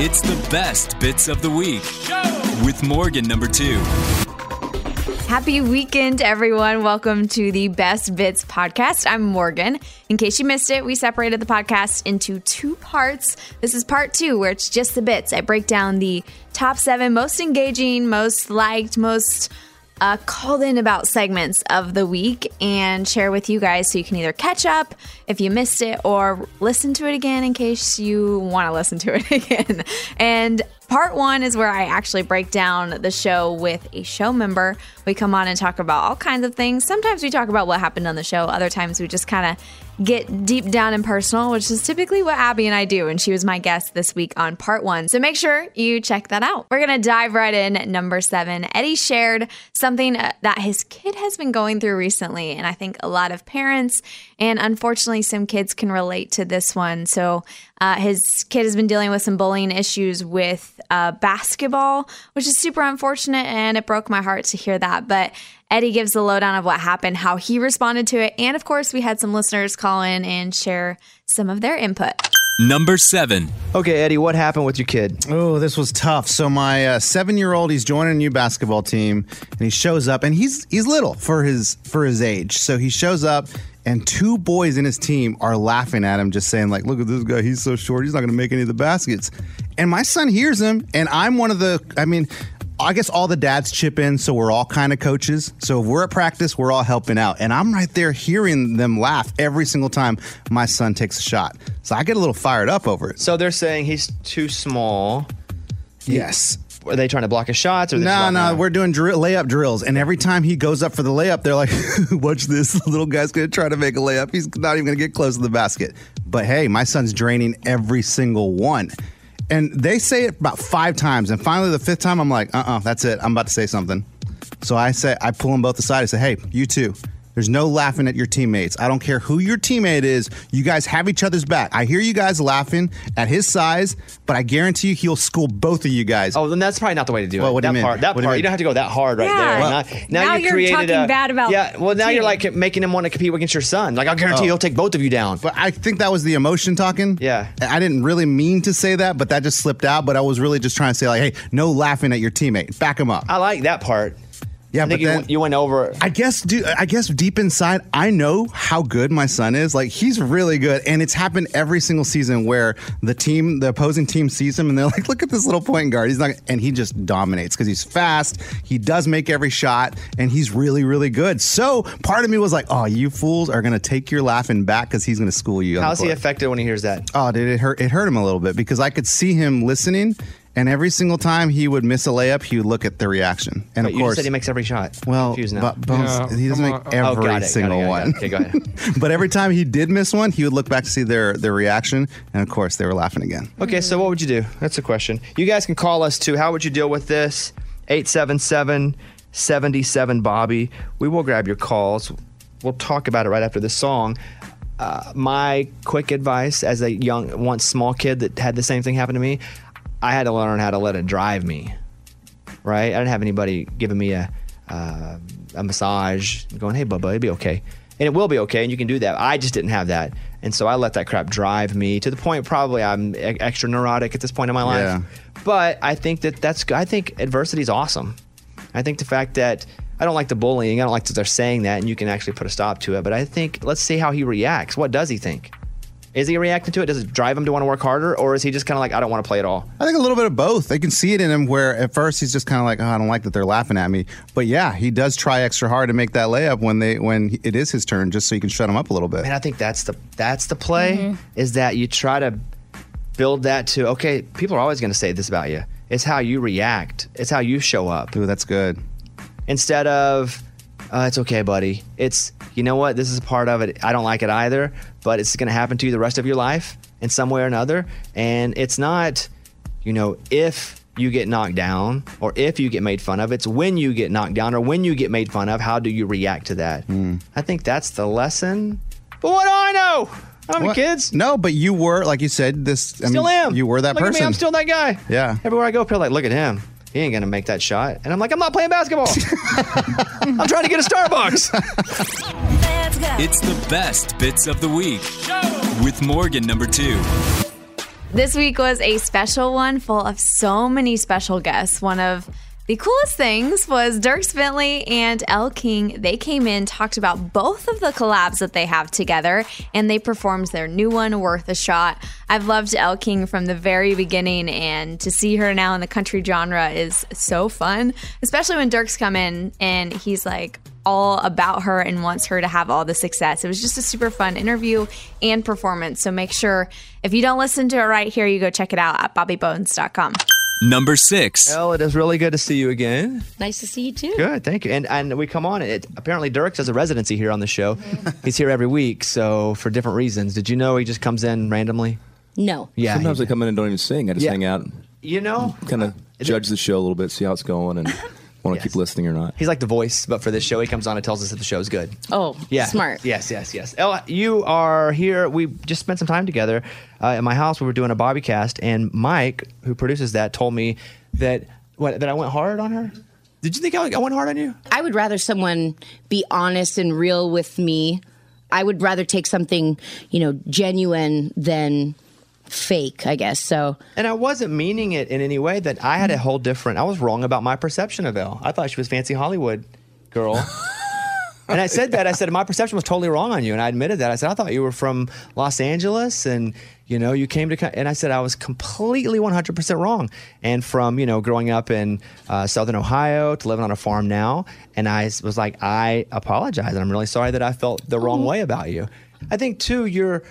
It's the best bits of the week with Morgan number two. Happy weekend, everyone. Welcome to the Best Bits podcast. I'm Morgan. In case you missed it, we separated the podcast into two parts. This is part two, where it's just the bits. I break down the top seven most engaging, most liked, most uh, called in about segments of the week and share with you guys so you can either catch up if you missed it or listen to it again in case you want to listen to it again. And part one is where I actually break down the show with a show member. We come on and talk about all kinds of things. Sometimes we talk about what happened on the show, other times we just kind of get deep down and personal, which is typically what Abby and I do. And she was my guest this week on part one. So make sure you check that out. We're going to dive right in at number seven. Eddie shared something uh, that his kid has been going through recently. And I think a lot of parents and unfortunately some kids can relate to this one. So uh, his kid has been dealing with some bullying issues with uh, basketball, which is super unfortunate. And it broke my heart to hear that. But Eddie gives the lowdown of what happened, how he responded to it, and of course, we had some listeners call in and share some of their input. Number seven. Okay, Eddie, what happened with your kid? Oh, this was tough. So my uh, seven-year-old, he's joining a new basketball team, and he shows up, and he's he's little for his for his age. So he shows up, and two boys in his team are laughing at him, just saying like, "Look at this guy. He's so short. He's not going to make any of the baskets." And my son hears him, and I'm one of the. I mean, I guess all the dads chip in, so we're all kind of coaches. So if we're at practice, we're all helping out. And I'm right there hearing them laugh every single time my son takes a shot. So I get a little fired up over it. So they're saying he's too small. Yes. Are they trying to block his shots? Or No, no, we're doing drill, layup drills, and every time he goes up for the layup, they're like, "Watch this little guy's going to try to make a layup. He's not even going to get close to the basket." But hey, my son's draining every single one, and they say it about five times, and finally the fifth time, I'm like, "Uh, uh that's it. I'm about to say something." So I say, I pull them both aside. I say, "Hey, you two." There's no laughing at your teammates. I don't care who your teammate is. You guys have each other's back. I hear you guys laughing at his size, but I guarantee you he'll school both of you guys. Oh, then that's probably not the way to do Well, it. what do that you mean? part, that What do you part, mean? you don't have to go that hard right Yeah. there. Well- now, now, Now you you're created talking a, bad about Yeah, well, now you're like making him want to compete against your son. Like, I guarantee Oh. he'll take both of you down. But I think that was the emotion talking. Yeah. I didn't really mean to say that, but that just slipped out. But I was really just trying to say, like, hey, no laughing at your teammate. Back him up. I like that part. Yeah, I think but you, then went, you went over. I guess, do I guess deep inside, I know how good my son is. Like he's really good, and it's happened every single season where the team, the opposing team, sees him and they're like, "Look at this little point guard. He's not," and he just dominates because he's fast. He does make every shot, and he's really, really good. So part of me was like, "Oh, you fools are gonna take your laughing back because he's gonna school you." How's he affected when he hears that? Oh, dude, it hurt. It hurt him a little bit because I could see him listening, and every single time he would miss a layup, he would look at the reaction. And But of you course, just said he makes every shot. well, Confused now. but Bones, Yeah, he doesn't come make on. every Oh, got it, got it, single got it, one. got it. Okay, go ahead. but every time he did miss one, he would look back to see their their reaction, and of course, they were laughing again. Okay, so what would you do? That's the question. You guys can call us too. How would you deal with this? 877 77 Bobby. We will grab your calls. We'll talk about it right after this song. uh, my quick advice as a young, once small kid that had the same thing happen to me, I had to learn how to let it drive me. Right? I didn't have anybody giving me a uh, a massage, going, "Hey, Bubba, it'll be okay," and it will be okay, and you can do that. I just didn't have that, and so I let that crap drive me to the point probably I'm e- extra neurotic at this point in my life. Yeah. But I think that that's I think adversity is awesome. I think the fact that I don't like the bullying, I don't like that they're saying that, and you can actually put a stop to it. But I think let's see how he reacts. What does he think? Is he reacting to it? Does it drive him to want to work harder, or is he just kind of like I don't want to play at all? I think a little bit of both. They can see it in him where at first he's just kind of like, oh, I don't like that they're laughing at me. But yeah, he does try extra hard to make that layup when they when it is his turn, just so you can shut him up a little bit. And I think that's the that's the play is that you try to build that to okay. People are always going to say this about you. It's how you react. It's how you show up. Ooh, that's good. instead of uh, it's okay buddy it's you know what this is a part of it i don't like it either but it's going to happen to you the rest of your life in some way or another. And it's not you know if you get knocked down or if you get made fun of it's when you get knocked down or when you get made fun of how do you react to that? Hmm. I think that's the lesson. But what do i know? I don't have What? kids. No, but you were like you said. This I still mean, am. You were that look person. at me i'm still that guy. Yeah. everywhere i go people are like look at him. He ain't gonna make that shot. And i'm like i'm not playing basketball. I'm trying to get a starbucks It's the best bits of the week with Morgan number two. This week was a special one full of so many special guests. One of the coolest things was Dierks Bentley and Elle King. They came in, talked about both of the collabs that they have together, and they performed their new one, Worth a Shot. I've loved Elle King from the very beginning, and to see her now in the country genre is so fun, especially when Dierks come in and he's like, all about her and wants her to have all the success. It was just a super fun interview and performance. So make sure if you don't listen to it right here, you go check it out at bobbybones.com. Number six. well it is really good to see you again Nice to see you too. Good, thank you. And and we come on. It, apparently, Dierks does a residency here on the show. Mm-hmm. He's here every week, so for different reasons. Did you know he just comes in randomly? No. Yeah. Sometimes he- I come in and don't even sing. I just Yeah. hang out, you know, kind of uh, judge the show a little bit, see how it's going, and want to Yes. keep listening or not. he's like the voice, but for this show, he comes on and tells us if the show's good. Oh, Yeah, smart. Yes, yes, yes. Ella, you are here. We just spent some time together uh, at my house. We were doing a Bobby cast, and Mike, who produces that, told me that what that I went hard on her. Did you think I, I went hard on you? I would rather someone be honest and real with me. I would rather take something, you know, genuine than fake, I guess. So, And I wasn't meaning it in any way. That I had a whole different. I was wrong about my perception of Elle. I thought she was fancy Hollywood girl. and I said that. I said my perception was totally wrong on you, and I admitted that. I said I thought you were from Los Angeles, and you know you came to. And I said I was completely 100 percent wrong. And from you know growing up in uh, Southern Ohio to living on a farm now, and I was like, I apologize, and I'm really sorry that I felt the wrong way about you. I think too, you're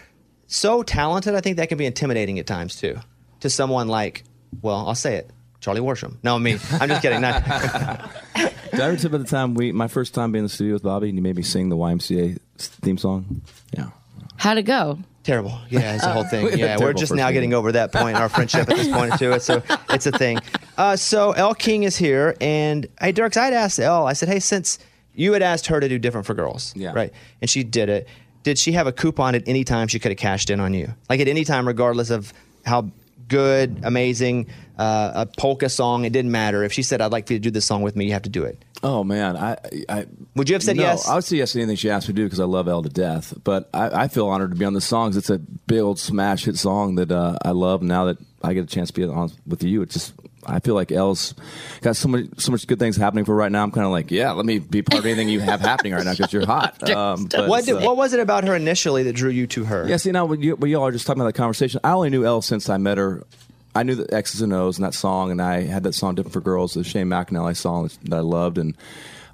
so talented. I think that can be intimidating at times too, to someone like, well, I'll say it, Charlie Worsham. No, me. I'm just kidding. Not, Did I ever tell you the time we, my first time being in the studio with Bobby, and he made me sing the YMCA theme song? Yeah. how'd it go? terrible. Yeah, it's a whole thing. We had a Yeah, we're just now getting over that point in our friendship at this point too. It's so it's a thing. Uh, so Elle King is here, and hey, Dierks, I'd asked Elle. I said, hey, since you had asked her to do different for girls, Yeah. right, and she did it. Did she have a coupon at any time she could have cashed in on you? Like at any time, regardless of how good, amazing, uh, a polka song, it didn't matter. If she said, I'd like for you to do this song with me, you have to do it. Oh man, I, I Would you have said no, yes? I would say yes to anything she asked me to do because I love Elle to death. But I, I feel honored to be on the songs. It's a big old smash hit song that uh, I love. Now that I get a chance to be on with you, it's just I feel like Elle's got so much so much good things happening for right now. I'm kind of like, yeah, let me be part of anything you have happening right now because you're hot. Um, but, What, did, uh, what was it about her initially that drew you to her? Yeah, see now when you, all are just talking about that conversation, I only knew Elle since I met her. I knew the X's and O's and that song, and I had that song "Different for Girls," the Shane McAnally song that I loved, and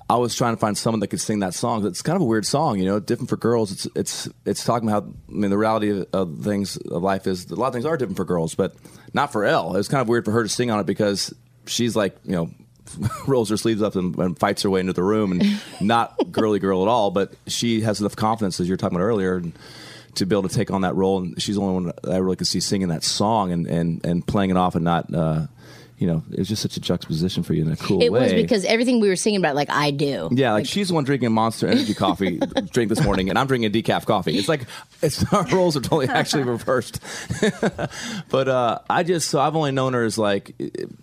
I was trying to find someone that could sing that song. It's kind of a weird song, you know, "Different for Girls." It's it's it's talking about. I mean, the reality of, of things of life is a lot of things are different for girls, but not for Elle. It was kind of weird for her to sing on it because she's like, you know. rolls her sleeves up and, and fights her way into the room and not girly girl at all but she has enough confidence as you were talking about earlier and to be able to take on that role. And she's the only one I really could see singing that song and, and, and playing it off and not, uh, you know, it was just such a juxtaposition for you in a cool It way. It was because everything we were singing about, like I do. Yeah, like, she's the one drinking Monster Energy coffee drink this morning, and I'm drinking decaf coffee. It's like it's our roles are totally actually reversed. but uh, I just so I've only known her as like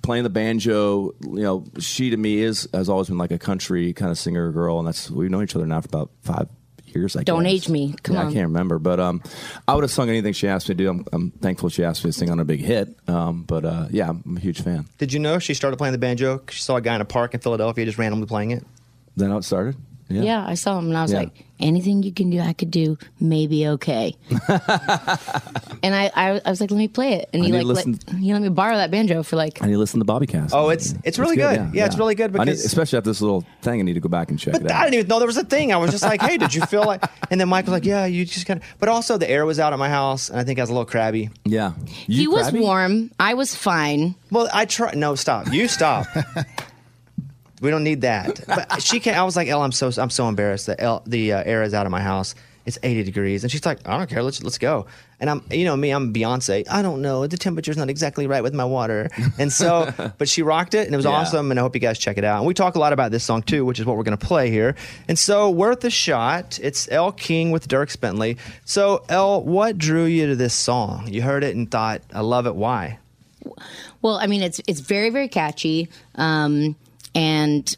playing the banjo. You know, she to me is has always been like a country kind of singer girl, and that's we've known each other now for about five years. I Don't guess. age me. Come yeah, on. I can't remember, but um, I would have sung anything she asked me to do. I'm, I'm thankful she asked me to sing on a big hit. Um, but uh, yeah, I'm a huge fan. Did you know she started playing the banjo? She saw a guy in a park in Philadelphia just randomly playing it. Then how it started. Yeah. I saw him and I was Yeah. like, anything you can do, I could do, maybe okay. and I, I, I was like, let me play it. And I he like, to let, listen- he let me borrow that banjo for like, I need to listen to Bobby Cast. Oh, it's it's really good. Yeah, it's really good I need- because especially after this little thing, I need to go back and check But it out. I didn't even know there was a thing. I was just like, hey, did you feel like? And then Mike was like, yeah, you just kind of. But also, the air was out at my house, and I think I was a little crabby. Yeah. he was warm. I was fine. Well, I try. No, stop. You stop. we don't need that. But she can't. I was like, Elle, I'm so I'm so embarrassed that Elle, the uh, air is out of my house. It's 80 degrees, and she's like, I don't care. Let's let's go. And I'm, you know, me, I'm Beyonce. I don't know. The temperature's not exactly right with my water, and so, but she rocked it, and it was Yeah. awesome. And I hope you guys check it out. And we talk a lot about this song too, which is what we're going to play here. And so, worth a shot. It's Elle King with Dierks Bentley. So, Elle, what drew you to this song? You heard it and thought, I love it. Why? Well, I mean, it's it's very very catchy, um, and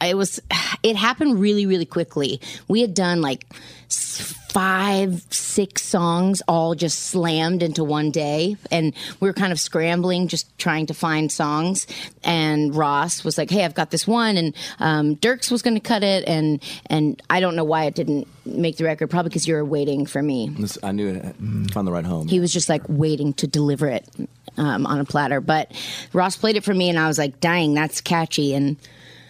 it was it happened really really quickly. We had done like five six songs all just slammed into one day, and we were kind of scrambling, just trying to find songs. And Ross was like, "Hey, I've got this one," and um, Dierks was going to cut it, and and I don't know why it didn't make the record. Probably because you were waiting for me. I knew it. Found the right home. He was just like waiting to deliver it um, on a platter. But Ross played it for me, and I was like, "Dang, that's catchy." And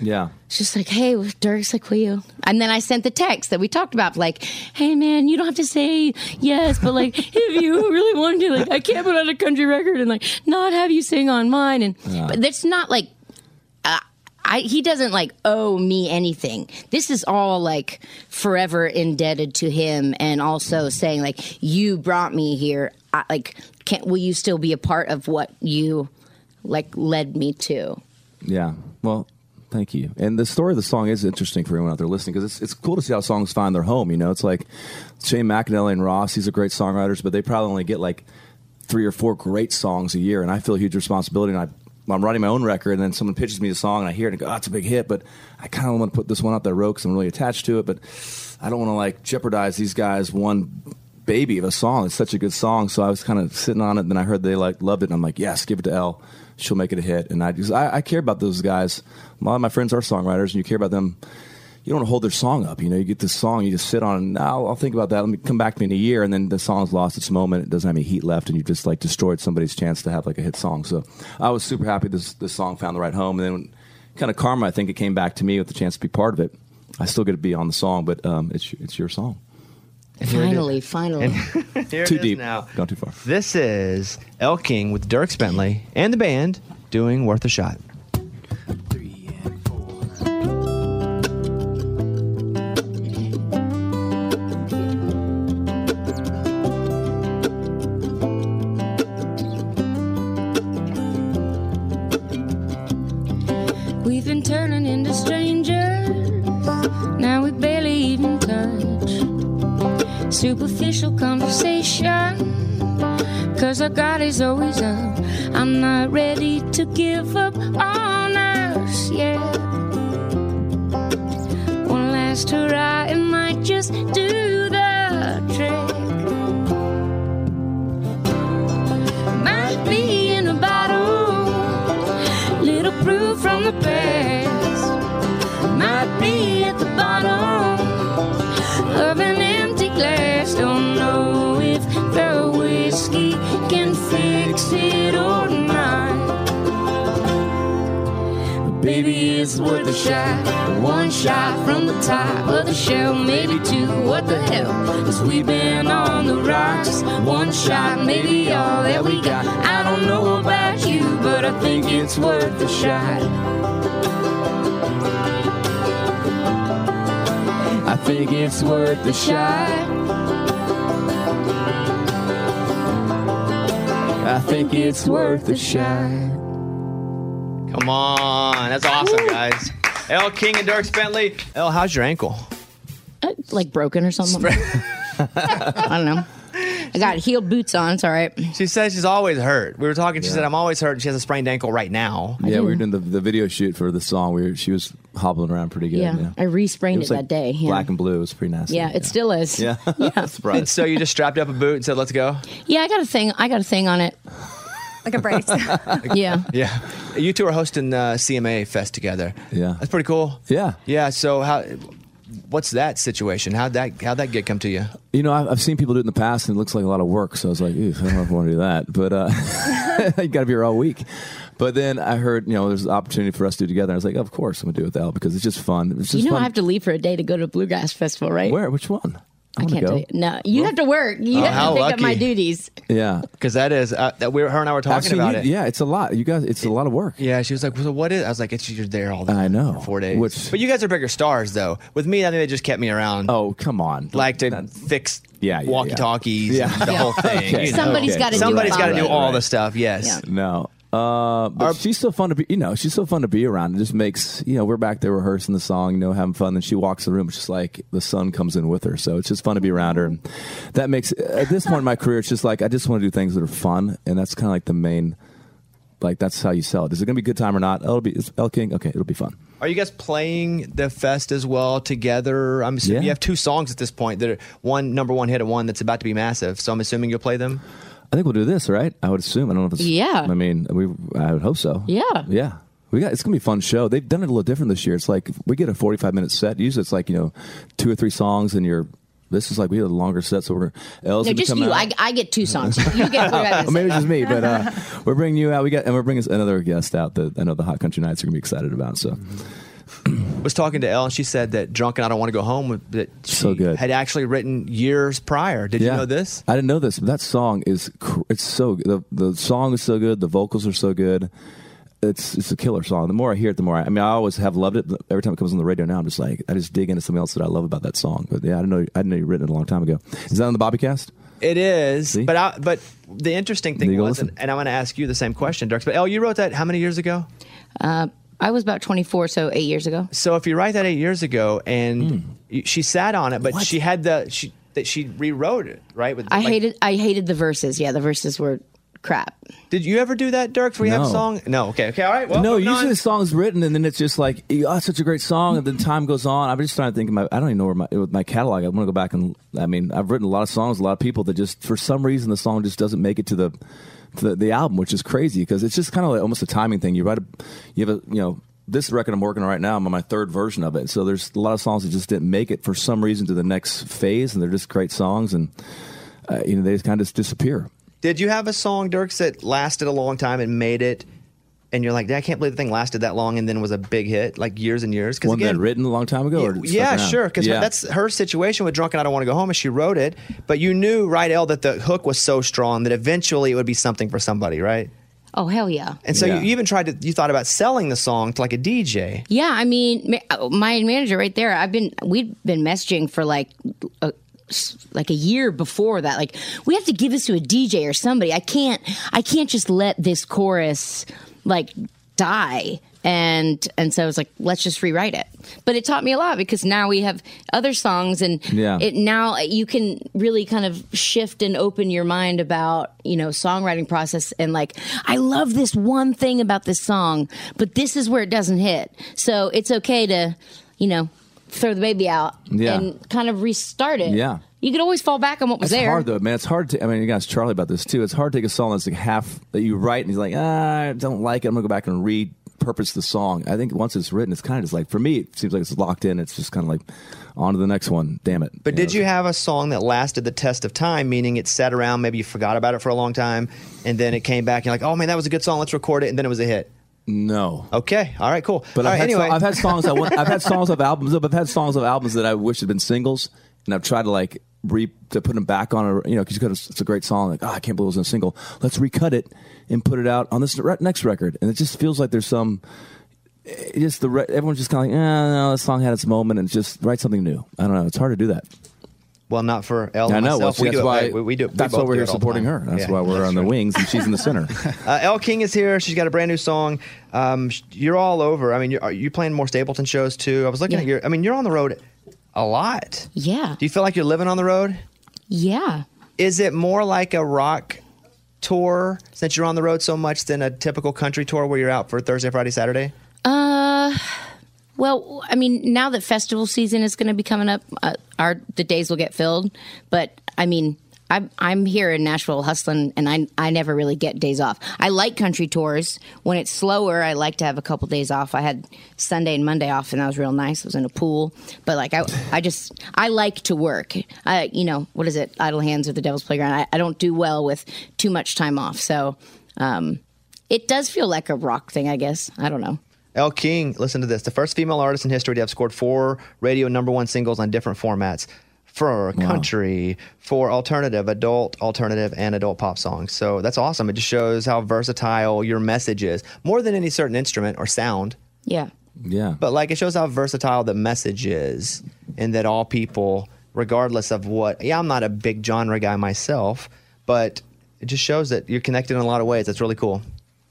yeah. it's just like, "Hey, Dierks like, will you?" And then I sent the text that we talked about, like, "Hey, man, you don't have to say yes, but like, if you really want to, like, I can't put out a country record and like not have you sing on mine." And but that's not like. I, he doesn't like owe me anything. This is all like forever indebted to him, and also saying like you brought me here. I, like, can will you still be a part of what you like led me to? Yeah. Well, thank you. And the story of the song is interesting for anyone out there listening because it's, it's cool to see how songs find their home. You know, it's like Shane McAnally and Ross, these are great songwriters, but they probably only get like three or four great songs a year. And I feel a huge responsibility. And I, I'm writing my own record, and then someone pitches me the song, and I hear it and go, oh, it's a big hit, but I kind of want to put this one out that I because I'm really attached to it. But I don't want to like jeopardize these guys one baby of a song. It's such a good song. So I was kind of sitting on it, and then I heard they like loved it, and I'm like, yes, give it to Elle. She'll make it a hit. And I just I, I care about those guys. A lot of my friends are songwriters, and you care about them. You don't want to hold their song up. You know, you get this song, you just sit on. it, Now I'll think about that. Let me come back to me in a year, and then the song's lost its moment. It doesn't have any heat left, and you just like destroyed somebody's chance to have like a hit song. So I was super happy this this song found the right home, and then kind of karma. I think it came back to me with the chance to be part of it. I still get to be on the song, but um, it's it's your song. Finally, finally. Here Too it is deep. now. Gone too far. This is Elle King with Dierks Bentley and the band doing Worth a Shot. Is always up. I'm not ready to give up on us yet. One last hurrah, Baby, it's worth a shot. One shot from the top of the shell, maybe two. What the hell? Cause we've been on the rocks. One shot, maybe all that we got. I don't know about you, but I think it's worth a shot. I think it's worth a shot. I think it's worth a shot. Come on. That's awesome, guys. Elle King and Dierks Bentley. Elle, how's your ankle? Uh, like broken or something. I don't know. I got heeled boots on. It's all right. She says she's always hurt. We were talking. She said, I'm always hurt. and She has a sprained ankle right now. Yeah, we were doing the, the video shoot for the song. We were, she was hobbling around pretty good. Yeah, Yeah, I re-sprained it, was like that day. Yeah. Black and blue. It was pretty nasty. Yeah, it still is. Yeah. Yeah. Surprise. And so you just strapped up a boot and said, let's go? Yeah, I got a thing. I got a thing on it. Like a brace. Yeah. Yeah. You two are hosting uh, CMA Fest together. Yeah. That's pretty cool. Yeah. Yeah. So how? What's that situation? How'd that how'd that get come to you? You know, I've, I've seen people do it in the past, and it looks like a lot of work. So I was like, Oof, I don't know if I want to do that. But uh, you got to be here all week. But then I heard, you know, there's an opportunity for us to do it together. I was like, of course I'm gonna do it with Al because it's just fun. It's just You know, fun. I have to leave for a day to go to Bluegrass Festival, right? Where? Which one? I wanna can't go. tell you. No, you have to work. You Oh, have how to pick up my duties. Yeah. Because that is uh, that we were, her and I were talking Actually, about you- it. Yeah, it's a lot. You guys, it's a lot of work. Yeah, she was like, "So what is?" I was like, "It's you're there all the I know. four days." Which- but you guys are bigger stars, though. With me, I think they just kept me around, Oh, come on. like to That's- fix Yeah, yeah, yeah. walkie talkies, Yeah. and the whole thing. Okay. you know. Somebody's Okay. got to do Somebody's it. got to do Right, all right. the stuff. Yes. Yeah. No. Uh, but she's so fun to be, you know, she's so fun to be around. It just makes, you know, we're back there rehearsing the song, you know, having fun. Then she walks the room. It's just like the sun comes in with her. So it's just fun to be around her. And that makes, at this point in my career, it's just like, I just want to do things that are fun. And that's kind of like the main, like, that's how you sell it. Is it going to be a good time or not? Oh, it'll be, it's Elle King. Okay, it'll be fun. Are you guys playing the fest as well together? I'm assuming Yeah. you have two songs at this point that are one number one hit and one that's about to be massive. So I'm assuming you'll play them. I think we'll do this, right? I would assume. I don't know if it's, Yeah. I mean, we, I would hope so. Yeah. Yeah. We got it's gonna be a fun show. They've done it a little different this year. It's like we get a forty five minute set. Usually it's like, you know, two or three songs and you're this is like we had a longer set, so we're Els No, just you. I, I get two songs. You get. Or maybe it's just me, but uh, we're bringing you out. We got and we're bringing another guest out that I know the Hot Country Knights are gonna be excited about. So was talking to Elle, and she said that "Drunk and I Don't Want to Go Home" that she So good. had actually written years prior. Did you know this? I didn't know this. But that song is cr- it's so the the song is so good. The vocals are so good. It's it's a killer song. The more I hear it, the more I, I mean I always have loved it. But every time it comes on the radio now, I'm just like I just dig into something else that I love about that song. But yeah, I didn't know I didn't know you written it a long time ago. Is that on the Bobby Cast? It is, See? but I, but the interesting thing was, and, and I want to ask you the same question, Dierks. But Elle, you wrote that how many years ago? Uh, I was about 24, so eight years ago. So if you write that eight years ago, and hmm. you- she sat on it, but she had the she that she rewrote it right. With I like- hated. I hated the verses. Yeah, the verses were crap. Did you ever do that, Dierks? Where you have a song? No. Okay. Okay. All right. Well, no, usually on. the song's written and then it's just like, oh, it's such a great song, and then time goes on. I'm just trying to think of my, I don't even know where my my catalog. I want to go back and, I mean, I've written a lot of songs, a lot of people that just for some reason the song just doesn't make it to the to the, the album, which is crazy because it's just kind of like almost a timing thing. You write a, you have a, you know. This record I'm working on right now, I'm on my third version of it. So there's a lot of songs that just didn't make it for some reason to the next phase, and they're just great songs, and uh, you know they just kind of just disappear. Did you have a song, Dierks, that lasted a long time and made it? And you're like, I can't believe the thing lasted that long and then was a big hit, like years and years. Because One that written a long time ago, or stuck yeah, sure. Because Yeah. that's her situation with "Drunk and I Don't Want to Go Home." Is she wrote it, but you knew, right, Elle, that the hook was so strong that eventually it would be something for somebody, right? Oh hell yeah. And so Yeah. you even tried to, you thought about selling the song to like a DJ. Yeah, I mean, oh, my manager right there. I've been we've been messaging for like a, like a year before that. Like we have to give this to a DJ or somebody. I can't I can't just let this chorus like die. And and so I was like, let's just rewrite it. But it taught me a lot because now we have other songs, and Yeah. it now you can really kind of shift and open your mind about you know songwriting process and like I love this one thing about this song, but this is where it doesn't hit. So it's okay to you know throw the baby out Yeah. and kind of restart it. Yeah. You could always fall back on what was It's there. hard though, man. It's hard to. I mean, you guys, Charlie about this too. It's hard to take a song that's like half that you write, and he's like, ah, I don't like it. I'm gonna go back and repurpose the song. I think once it's written, it's kind of just like for me, it seems like it's locked in. It's just kind of like on to the next one. Damn it. But did you have a song that lasted the test of time, meaning it sat around, maybe you forgot about it for a long time, and then it came back, and you're like, oh man, that was a good song, let's record it, and then it was a hit? No. Okay, all right, cool. But I've, right, had so- anyway, I've had songs. I want, I've had songs of albums. I've had songs of albums that I wish had been singles, and I've tried to like re to put them back on a you know because it's a great song. Like, oh, I can't believe it was a single. Let's recut it and put it out on this re- next record. And it just feels like there's some. It just the re- everyone's just kind of like, eh, no, this song had its moment, and just write something new. I don't know. It's hard to do that. Well, not for Elle. I know. Well, see, we that's do it- why. we, we do. we that's why we're here it supporting her. That's Yeah, why we're that's on the wings and she's in the center. Uh, Elle King is here. She's got a brand new song. Um, you're all over. I mean, you're, are you playing more Stapleton shows too? I was looking Yeah. at your. I mean, you're on the road a lot. Yeah. Do you feel like you're living on the road? Yeah. Is it more like a rock tour since you're on the road so much than a typical country tour where you're out for Thursday, Friday, Saturday? Uh, well, I mean, now that festival season is going to be coming up, uh, our the days will get filled. But I mean, I'm I'm here in Nashville hustling, and I I never really get days off. I like country tours. When it's slower, I like to have a couple days off. I had Sunday and Monday off, and that was real nice. I was in a pool, but like I I just I like to work. I you know what is it? Idle hands or the devil's playground. I, I don't do well with too much time off, so. um it does feel like a rock thing, I guess. I don't know. Elle King, listen to this. The first female artist in history to have scored four radio number one singles on different formats for country, for alternative, adult, alternative, and adult pop songs. So that's awesome. It just shows how versatile your message is, more than any certain instrument or sound. Yeah. Yeah. But like it shows how versatile the message is, and that all people, regardless of what, yeah, I'm not a big genre guy myself, but it just shows that you're connected in a lot of ways. That's really cool.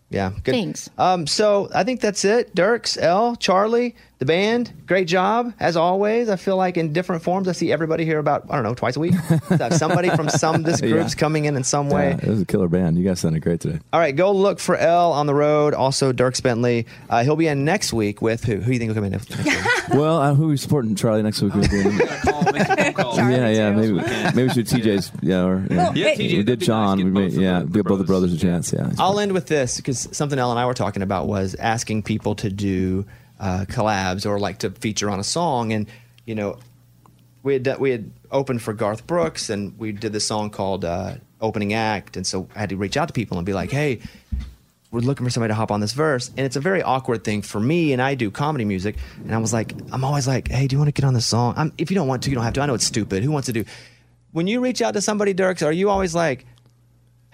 Yeah, good. Thanks. Um, so I think that's it. Dierks, Elle, Charlie, the band, great job as always. I feel like in different forms, I see everybody here about I don't know twice a week. So somebody from some this group's Yeah. coming in in some way. Yeah, it was a killer band. You guys sounded great today. All right, go look for Elle on the road. Also, Dierks Bentley. Uh, he'll be in next week with who? Who do you think will come in next week? well, uh, who are we supporting Charlie next week? We're doing- yeah, yeah. Maybe maybe we should TJ's. Yeah, or yeah. Yeah, TJ, we did John. nice. we made, yeah, the- give both the brothers a chance. Yeah. I'll end with this because something Elle and I were talking about was asking people to do uh, collabs or like to feature on a song, and you know, we had we had opened for Garth Brooks, and we did this song called uh, "Opening Act," and so I had to reach out to people and be like, "Hey, we're looking for somebody to hop on this verse," and it's a very awkward thing for me, and I do comedy music, and I was like, I'm always like, "Hey, do you want to get on this song?" I'm, if you don't want to, you don't have to. I know it's stupid. Who wants to do? When you reach out to somebody, Dierks, are you always like?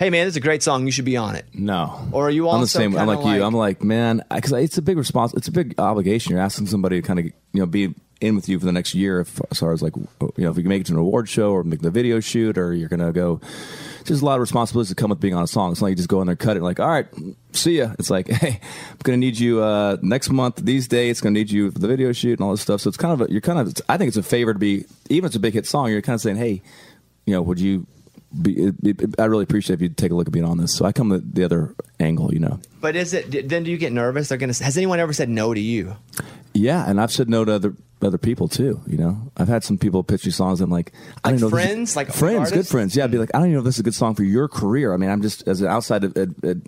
Hey man, this is a great song. You should be on it. No. Or are you I'm the same. I'm kinda like, you. I'm like, man, because it's a big response. It's a big obligation. You're asking somebody to kind of, you know, be in with you for the next year. If, as far as like, you know, if you can make it to an award show or make the video shoot, or you're gonna go. There's a lot of responsibilities that come with being on a song. It's not like you just go in there, cut it, like, all right, see ya. It's like, hey, I'm gonna need you uh, next month, these dates. Gonna need you for the video shoot and all this stuff. So it's kind of, a, you're kind of. I think it's a favor to be, even if it's a big hit song. You're kind of saying, hey, you know, would you? Be, it, it, I really appreciate if you take a look at being on this. So I come the, the other angle, you know. But is it? Then do you get nervous? They're gonna. Has anyone ever said no to you? Yeah, and I've said no to other other people too. You know, I've had some people pitch me songs. I'm like, I Like don't know, friends? Like friends, good friends. Yeah, I'd be like, I don't even know if this is a good song for your career. I mean, I'm just as an outside, of, uh,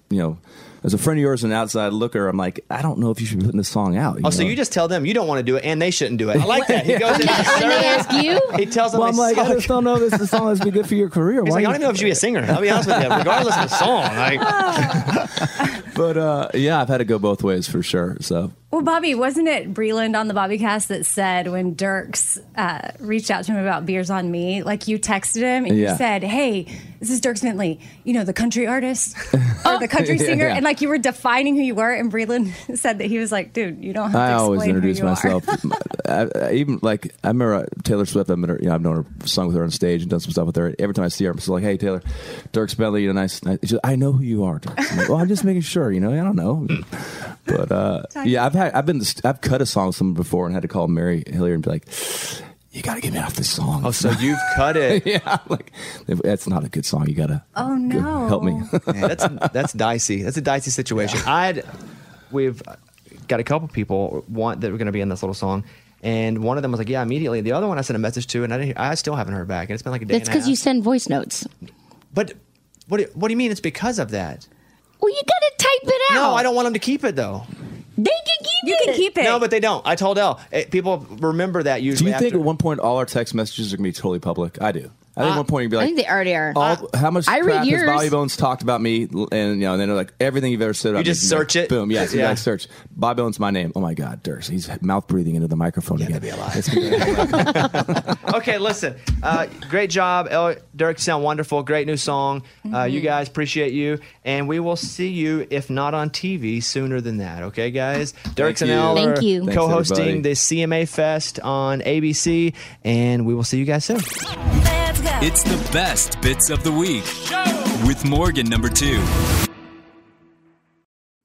you know, as a friend of yours and an outside looker, I'm like, I don't know if you should be putting this song out. Oh, so you just tell them you don't want to do it, and they shouldn't do it. I like that. He goes in. When they ask you, He tells them. Well, I'm they like, I just don't know if this is a song that's be good for your career. He's Why like, I don't even know if you should be a singer. I'll be honest with you. Regardless of the song, like, But uh, yeah, I've had to go both ways for sure. So Well, Bobby, wasn't it Breland on the Bobbycast that said when Dierks uh, reached out to him about Beers on Me, like you texted him and Yeah. you said, "Hey, this is Dierks Bentley, you know the country artist or the country singer," yeah. and like you were defining who you were, and Breland said that he was like, "Dude, you don't have to I explain always introduce who you myself. I, I, even like I remember uh, Taylor Swift. I've her. You know, I've known her, sung with her on stage, and done some stuff with her. Every time I see her, I'm just like, "Hey, Taylor, Dierks Bentley, you know, nice." nice. She's like, I know who you are. Like, well, I'm just making sure. You know, I don't know, but uh, yeah, I've had I've been I've cut a song with someone before and had to call Mary Hilliard and be like. You got to get me off this song. oh, so you've cut it. yeah, like that's not a good song. You got to Oh no! help me. Man, that's that's dicey. That's a dicey situation. I'd we've got a couple people want that were going to be in this little song, and one of them was like, "Yeah, immediately." The other one I sent a message to, and I didn't, I still haven't heard back, and it's been like a day. that's because you send voice notes. But what do, what do you mean? It's because of that? Well, you gotta type it out. No, I don't want them to keep it though. They can keep it. You it. can keep it. No, but they don't. I told Elle. eh, People remember that usually. Do usually. you think after- at one point all our text messages are gonna be totally public? I do. I think at one point you'd be like, I think they already are. all, how much I read crap has yours. Bobby Bones talked about me? And you know, and then they're like everything you've ever said. About You just me, like, search it? Boom. Yeah. So you Yeah. like search Bobby Bones, my name. Oh my God, Dierks. He's mouth breathing into the microphone again. that'd be a lot. It's gonna be- alive. okay, listen. Uh, great job, Elle, Dierks. Sound wonderful. Great new song. Uh, you guys appreciate you, and we will see you if not on TV sooner than that. Okay, guys. Dierks and you. Elle Thank are you. Co-hosting everybody. the CMA Fest on ABC, and we will see you guys soon. It's the best bits of the week with Morgan number two.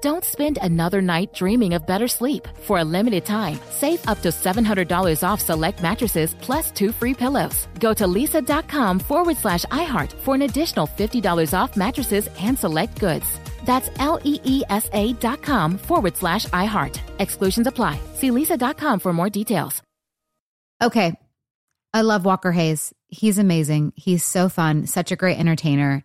Don't spend another night dreaming of better sleep. For a limited time, save up to $700 off select mattresses plus two free pillows. Go to leesa.com forward slash iHeart for an additional $50 off mattresses and select goods. That's L E E S A dot com forward slash iHeart. Exclusions apply. See leesa.com for more details. Okay. I love Walker Hayes. He's amazing. He's so fun, such a great entertainer.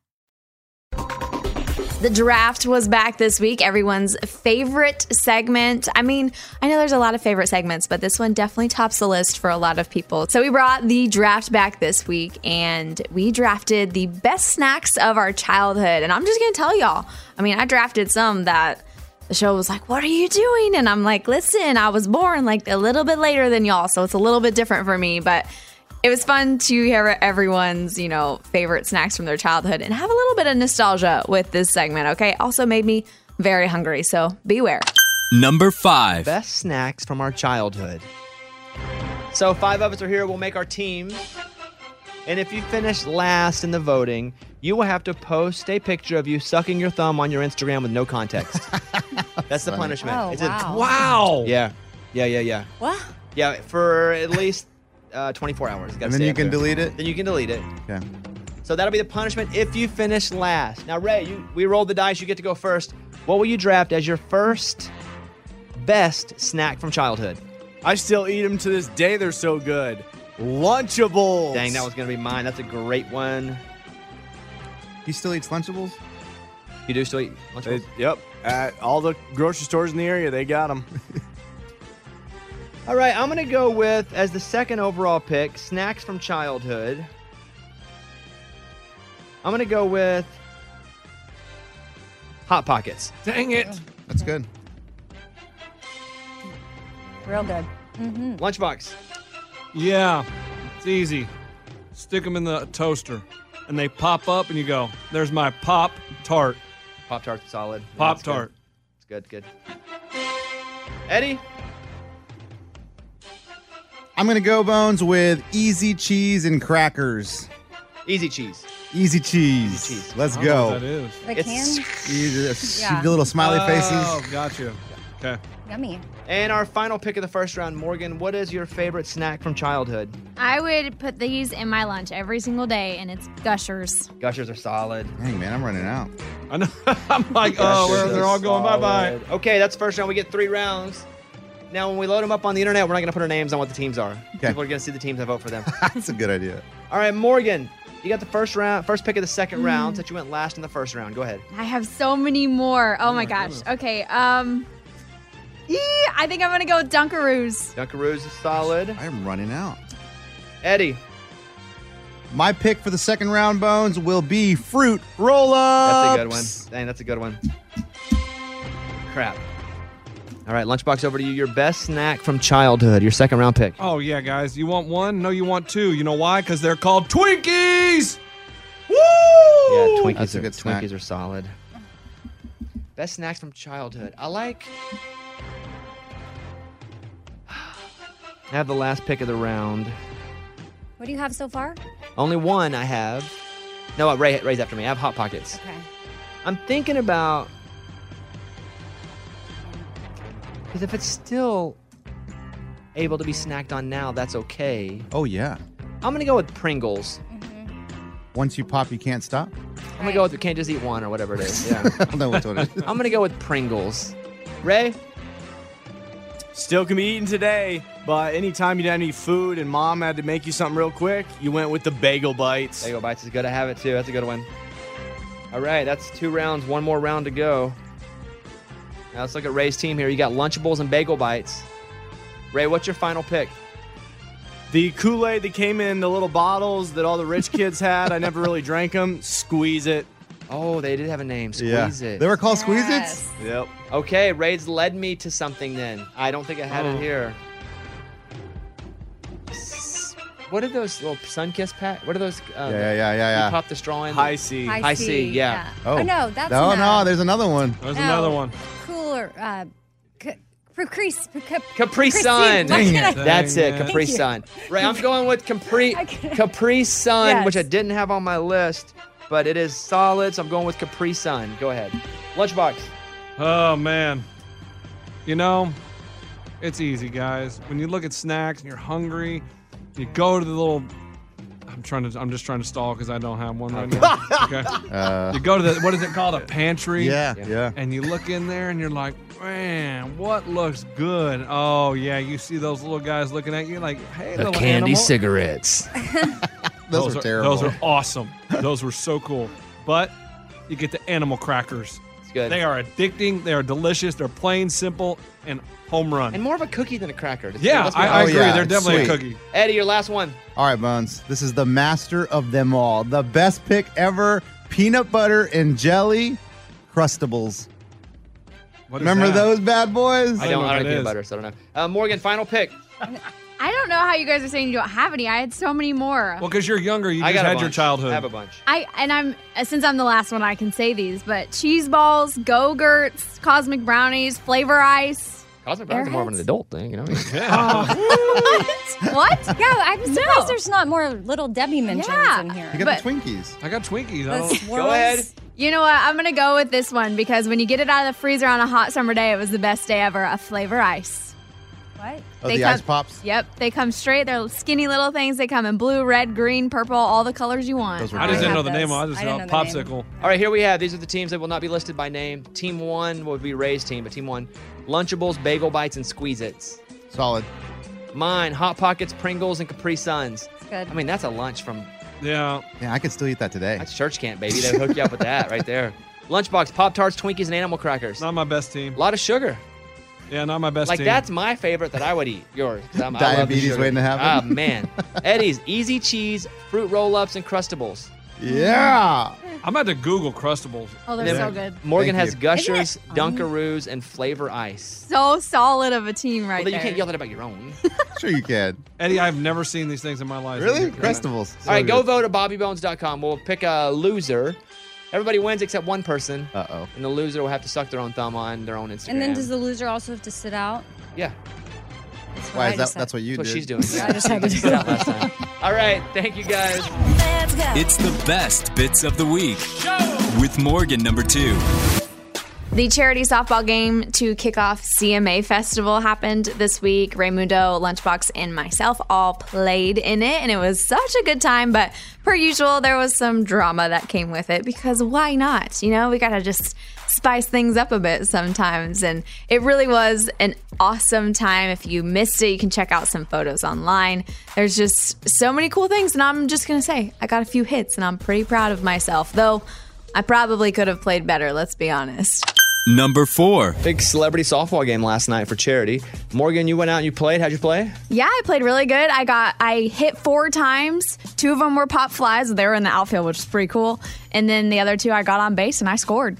The draft was back this week, everyone's favorite segment. I mean, I know there's a lot of favorite segments, but this one definitely tops the list for a lot of people. So we brought the draft back this week and we drafted the best snacks of our childhood. And I'm just going to tell y'all, I mean, I drafted some that the show was like, What are you doing? And I'm like, Listen, I was born like a little bit later than y'all, so it's a little bit different for me. But it was fun to hear everyone's, you know, favorite snacks from their childhood and have a little bit of nostalgia with this segment, okay? Also made me very hungry, so beware. Number five. Best snacks from our childhood. So five of us are here. We'll make our team. And if you finish last in the voting, you will have to post a picture of you sucking your thumb on your Instagram with no context. That's the funny. punishment. Oh, It's wow. A, Wow. Yeah. Yeah, yeah, yeah. What? Yeah, for at least uh, 24 hours. Gotta And then you can there. delete it? Then you can delete it. Okay. So that'll be the punishment if you finish last. Now, Ray, you, we rolled the dice. You get to go first. What will you draft as your first best snack from childhood? I still eat them to this day. They're so good. Lunchables. Dang, that was going to be mine. That's a great one. He still eats Lunchables? You do still eat Lunchables? It- yep. At all the grocery stores in the area, they got them. All right, I'm going to go with, as the second overall pick, snacks from childhood. I'm going to go with Hot Pockets. Dang it. That's good. Real good. Mm-hmm. Lunchbox. Yeah, it's easy. Stick them in the toaster, and they pop up, and you go, "There's my pop tart." Pop Tart's solid. Pop That's good. tart. It's good, good. Eddie? I'm going to go, Bones, with easy cheese and crackers. Easy cheese. Easy cheese. Easy cheese. Let's I don't know go. what that is. The It's- can? You just Yeah. the little smiley faces. Oh, faces. gotcha. Okay. Yummy. And our final pick of the first round, Morgan, what is your favorite snack from childhood? I would put these in my lunch every single day, and it's Gushers. Gushers are solid. Dang, man, I'm running out. I know. I'm like, oh, well, they're all going bye bye. Okay, that's first round. We get three rounds. Now, when we load them up on the internet, we're not going to put our names on what the teams are. Okay. People are going to see the teams and vote for them. That's a good idea. All right, Morgan, You got the first round, first pick of the second Mm. round since you went last in the first round. Go ahead. I have so many more. Oh, my, gosh. Okay. Um, ee, I think I'm gonna go with Dunkaroos. Dunkaroos is solid. I'm running out. Eddie. My pick for the second round, Bones, will be fruit roll That's a good one. Dang, that's a good one. Crap. All right, lunchbox over to you. Your best snack from childhood. Your second round pick. Oh yeah, guys. You want one? No, you want two. You know why? Because they're called Twinkies. Woo! Yeah, Twinkies That's a are good snack. Twinkies are solid. Best snacks from childhood. I like. I have the last pick of the round. What do you have so far? Only one I have. No, uh, Ray, Ray's after me. I have Hot Pockets. Okay. I'm thinking about. Because if it's still able to be snacked on now, that's okay. Oh yeah. I'm gonna go with Pringles. Mm-hmm. Once you pop, you can't stop. I'm gonna go with you can't just eat one or whatever it is. Yeah. I don't know which one it is. I'm gonna go with Pringles. Ray, Still can be eaten today, but anytime you didn't have any food and mom had to make you something real quick, you went with the bagel bites. Bagel Bites is good. I have it too. That's a good one. All right, that's two rounds. One more round to go. Now let's look at Ray's team here. You got Lunchables and Bagel Bites. Ray, what's your final pick? The Kool Aid that came in the little bottles that all the rich kids had, I never really drank them. Squeeze it. Oh, they did have a name. Yeah. Squeeze it. They were called Squeeze Its? Yes. Yep. Okay, Ray's led me to something then. I don't think I had Oh. it here. What are those little sun kiss pack? What are those? Uh, Yeah, yeah, yeah, yeah, yeah. You pop the straw in. Hi-C. High, Hi-C, C, yeah. Oh, no, that's no, not. no. There's another one. There's No. another one. Cooler. Uh, c- Capri. Cap- Capri Sun. Dang it. That's it, Dang it. Capri Thank. Sun. Right, I'm going with Capri I Capri Sun, Yes. which I didn't have on my list, but it is solid, so I'm going with Capri Sun. Go ahead. Lunchbox. Oh man. You know, it's easy, guys. When you look at snacks and you're hungry, you go to the little. I'm trying to. I'm just trying to stall because I don't have one right now. Okay. Uh, You go to the. What is it called? A pantry. yeah, Yeah. yeah. And you look in there and you're like, man, what looks good? Oh yeah, you see those little guys looking at you like, hey, little animal. cigarettes. Those, are terrible. Those are awesome. those were so cool. But you get the animal crackers. It's good. They are addicting. They are delicious. They're plain, simple, and home run. and more of a cookie than a cracker. Let's yeah, let's I, I Oh, agree. yeah, They're definitely sweet. a cookie. Eddie, your last one. All right, Bones. This is the master of them all. The best pick ever peanut butter and jelly crustables. What is Remember that? those bad boys? I I don't, know I what don't it peanut is. butter, so I don't know. Uh, Morgan, final pick. I don't know how you guys are saying you don't have any. I had so many more. Well, because you're younger, you I just got a had your childhood. I have a bunch. I and I'm uh, since I'm the last one, I can say these. But cheese balls, Go-Gurts, Cosmic Brownies, Flavor Ice. Cosmic Brownies are more of an Airheads? adult thing, you know? what? Yeah, I'm surprised No. there's not more little Debbie mentions Yeah. in here. You got But- the Twinkies. I got Twinkies. I don't. Go ahead. You know what? I'm gonna go with this one because when you get it out of the freezer on a hot summer day, it was the best day ever. A Flavor Ice. What? Oh, They the come- ice pops. Yep, they come straight. They're skinny little things. They come in blue, red, green, purple, all the colors you want. Those were I just didn't know the name. those. of it. I just I know didn't know the name. popsicle. All right, here we have. These are the teams that will not be listed by name. Team one would be Ray's team, but team one, Lunchables, Bagel Bites, and Squeeze Its. Solid. Mine, Hot Pockets, Pringles, and Capri Suns. Good. I mean, that's a lunch from Yeah. Yeah, I could still eat that today. that's church camp, baby. They hook you up with that right there. Lunchbox, Pop Tarts, Twinkies, and Animal Crackers. Not my best team. A lot of sugar. Yeah, not my best like team. that's my favorite that I would eat. Yours. 'cause I'm- I Diabetes waiting to happen. Ah man, Eddie's easy cheese, fruit roll-ups, and crustables. Yeah. I'm about to Google Crustables. Oh, they're Then so good. Morgan Thank has you. Gushers, Isn't Dunkaroos, and Flavor Ice. So solid of a team right Well, then you can't yell that about your own. Sure you can. Eddie, I've never seen these things in my life. Really? Yeah. Crustables. All right, go vote at bobbybones.com. We'll pick a loser. Everybody wins except one person, Uh oh. and the loser will have to suck their own thumb on their own Instagram. And then does the loser also have to sit out? yeah, That's what Why I is that? just That's what you that's what did. she's doing. Yeah. I just had to do Sit out last time. All right, thank you guys. It's the best bits of the week with Morgan number two. The charity softball game to kick off CMA Festival happened this week. Raymundo, Lunchbox, and myself all played in it, and it was such a good time. But per usual, there was some drama that came with it because why not? You know, we gotta just spice things up a bit sometimes. And it really was an awesome time. If you missed it, you can check out some photos online. There's just so many cool things, and I'm just gonna say I got a few hits, and I'm pretty proud of myself, though. I probably could have played better, let's be honest. Number four. Big celebrity softball game last night for charity. Morgan, you went out and you played. How'd you play? Yeah, I played really good. I got I hit four times. Two of them were pop flies. They were in the outfield, which is pretty cool. And then the other two, I got on base and I scored.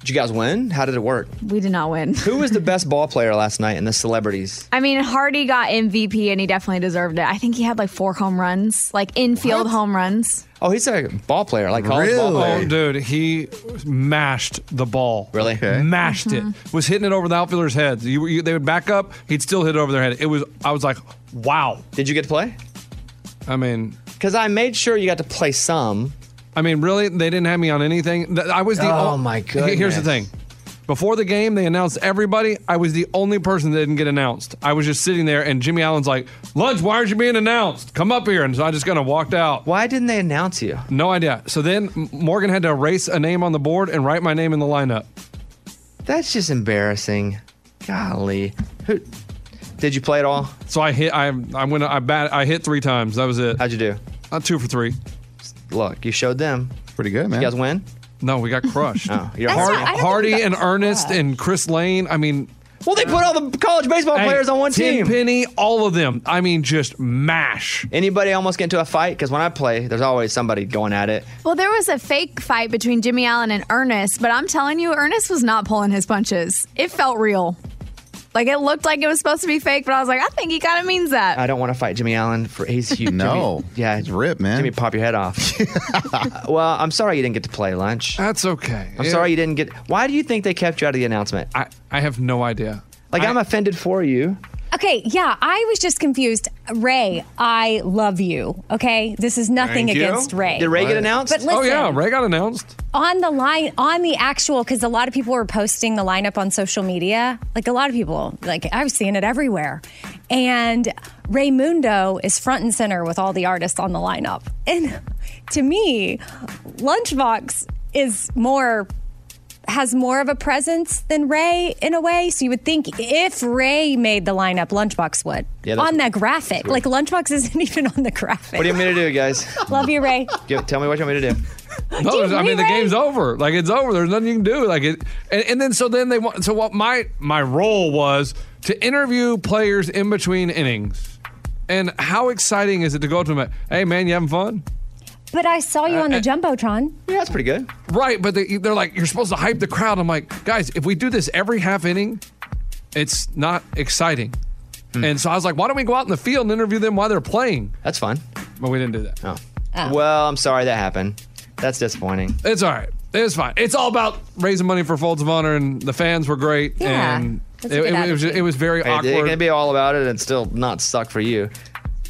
Did you guys win? How did it work? We did not win. Who was the best ball player last night in the celebrities? I mean, Hardy got MVP and he definitely deserved it. I think he had like four home runs, like infield home runs. Oh, he's a ball player, like college ball Oh, dude, he mashed the ball. Really? Mashed Mm-hmm. it. Was hitting it over the outfielders' heads. You, you, they would back up. He'd still hit it over their head. It was. I was like, wow. Did you get to play? I mean, because I made sure you got to play some. I mean, really, they didn't have me on anything. I was the. Oh, o- my Here's the thing. Before the game, they announced everybody. I was the only person that didn't get announced. I was just sitting there, and Jimmy Allen's like, "Lunch, why aren't you being announced? Come up here." And so I just kind of walked out. Why didn't they announce you? No idea. So then Morgan had to erase a name on the board and write my name in the lineup. That's just embarrassing. Golly. Who did you play at all? So I hit. I I went. I bat. I hit three times. That was it. How'd you do? Uh, two for three. Look, you showed them. Pretty good, man. You guys win? No, we got crushed. oh, you're Hard- Hardy. I don't think Hardy we got and Ernest and Chris Lane. I mean, Well, they put all the college baseball hey, players on one team. Tim team. Penny, all of them. I mean, just mash. Anybody almost get into a fight? Because when I play, there's always somebody going at it. Well, there was a fake fight between Jimmy Allen and Ernest, but I'm telling you, Ernest was not pulling his punches. It felt real. Like it looked like it was supposed to be fake, but I was like, I think he kind of means that. I don't want to fight Jimmy Allen. For he's huge. No. Jimmy, yeah, He's ripped, man. Jimmy, pop your head off. well, I'm sorry you didn't get to play lunch. That's okay. I'm sorry you didn't get. Why do you think they kept you out of the announcement? I, I have no idea. Like I'm offended for you. Okay, yeah, I was just confused. Ray, I love you. Okay, this is nothing Thank you. against Ray. Did Ray get announced? But listen, oh yeah, Ray got announced. on the line, on the actual, because a lot of people were posting the lineup on social media. Like a lot of people, like I was seeing it everywhere. And Ray Raymundo is front and center with all the artists on the lineup. And to me, Lunchbox is more has more of a presence than Ray in a way. So you would think if Ray made the lineup, Lunchbox would. Yeah, on that graphic. Like Lunchbox isn't even on the graphic. What do you want me to do, guys? Love you, Ray. Give, tell me what you want me to do. No, there's- I mean the game's over. Like it's over. There's nothing you can do. Like it, and, and then so then they want. So what my my role was to interview players in between innings. And how exciting is it to go up to them? Hey man, you having fun? But I saw you on the Uh, jumbotron. Yeah, that's pretty good. Right, but they, they're like, you're supposed to hype the crowd. I'm like, guys, if we do this every half inning, it's not exciting. And so I was like, why don't we go out in the field and interview them while they're playing? That's fun. But we didn't do that. Oh. Well, I'm sorry that happened. That's disappointing. It's all right. It's fine. It's all about raising money for Folds of Honor, and the fans were great. Yeah, and that's it, a good it was, attitude. it was very Hey, awkward. It can be all about it and still not suck for you.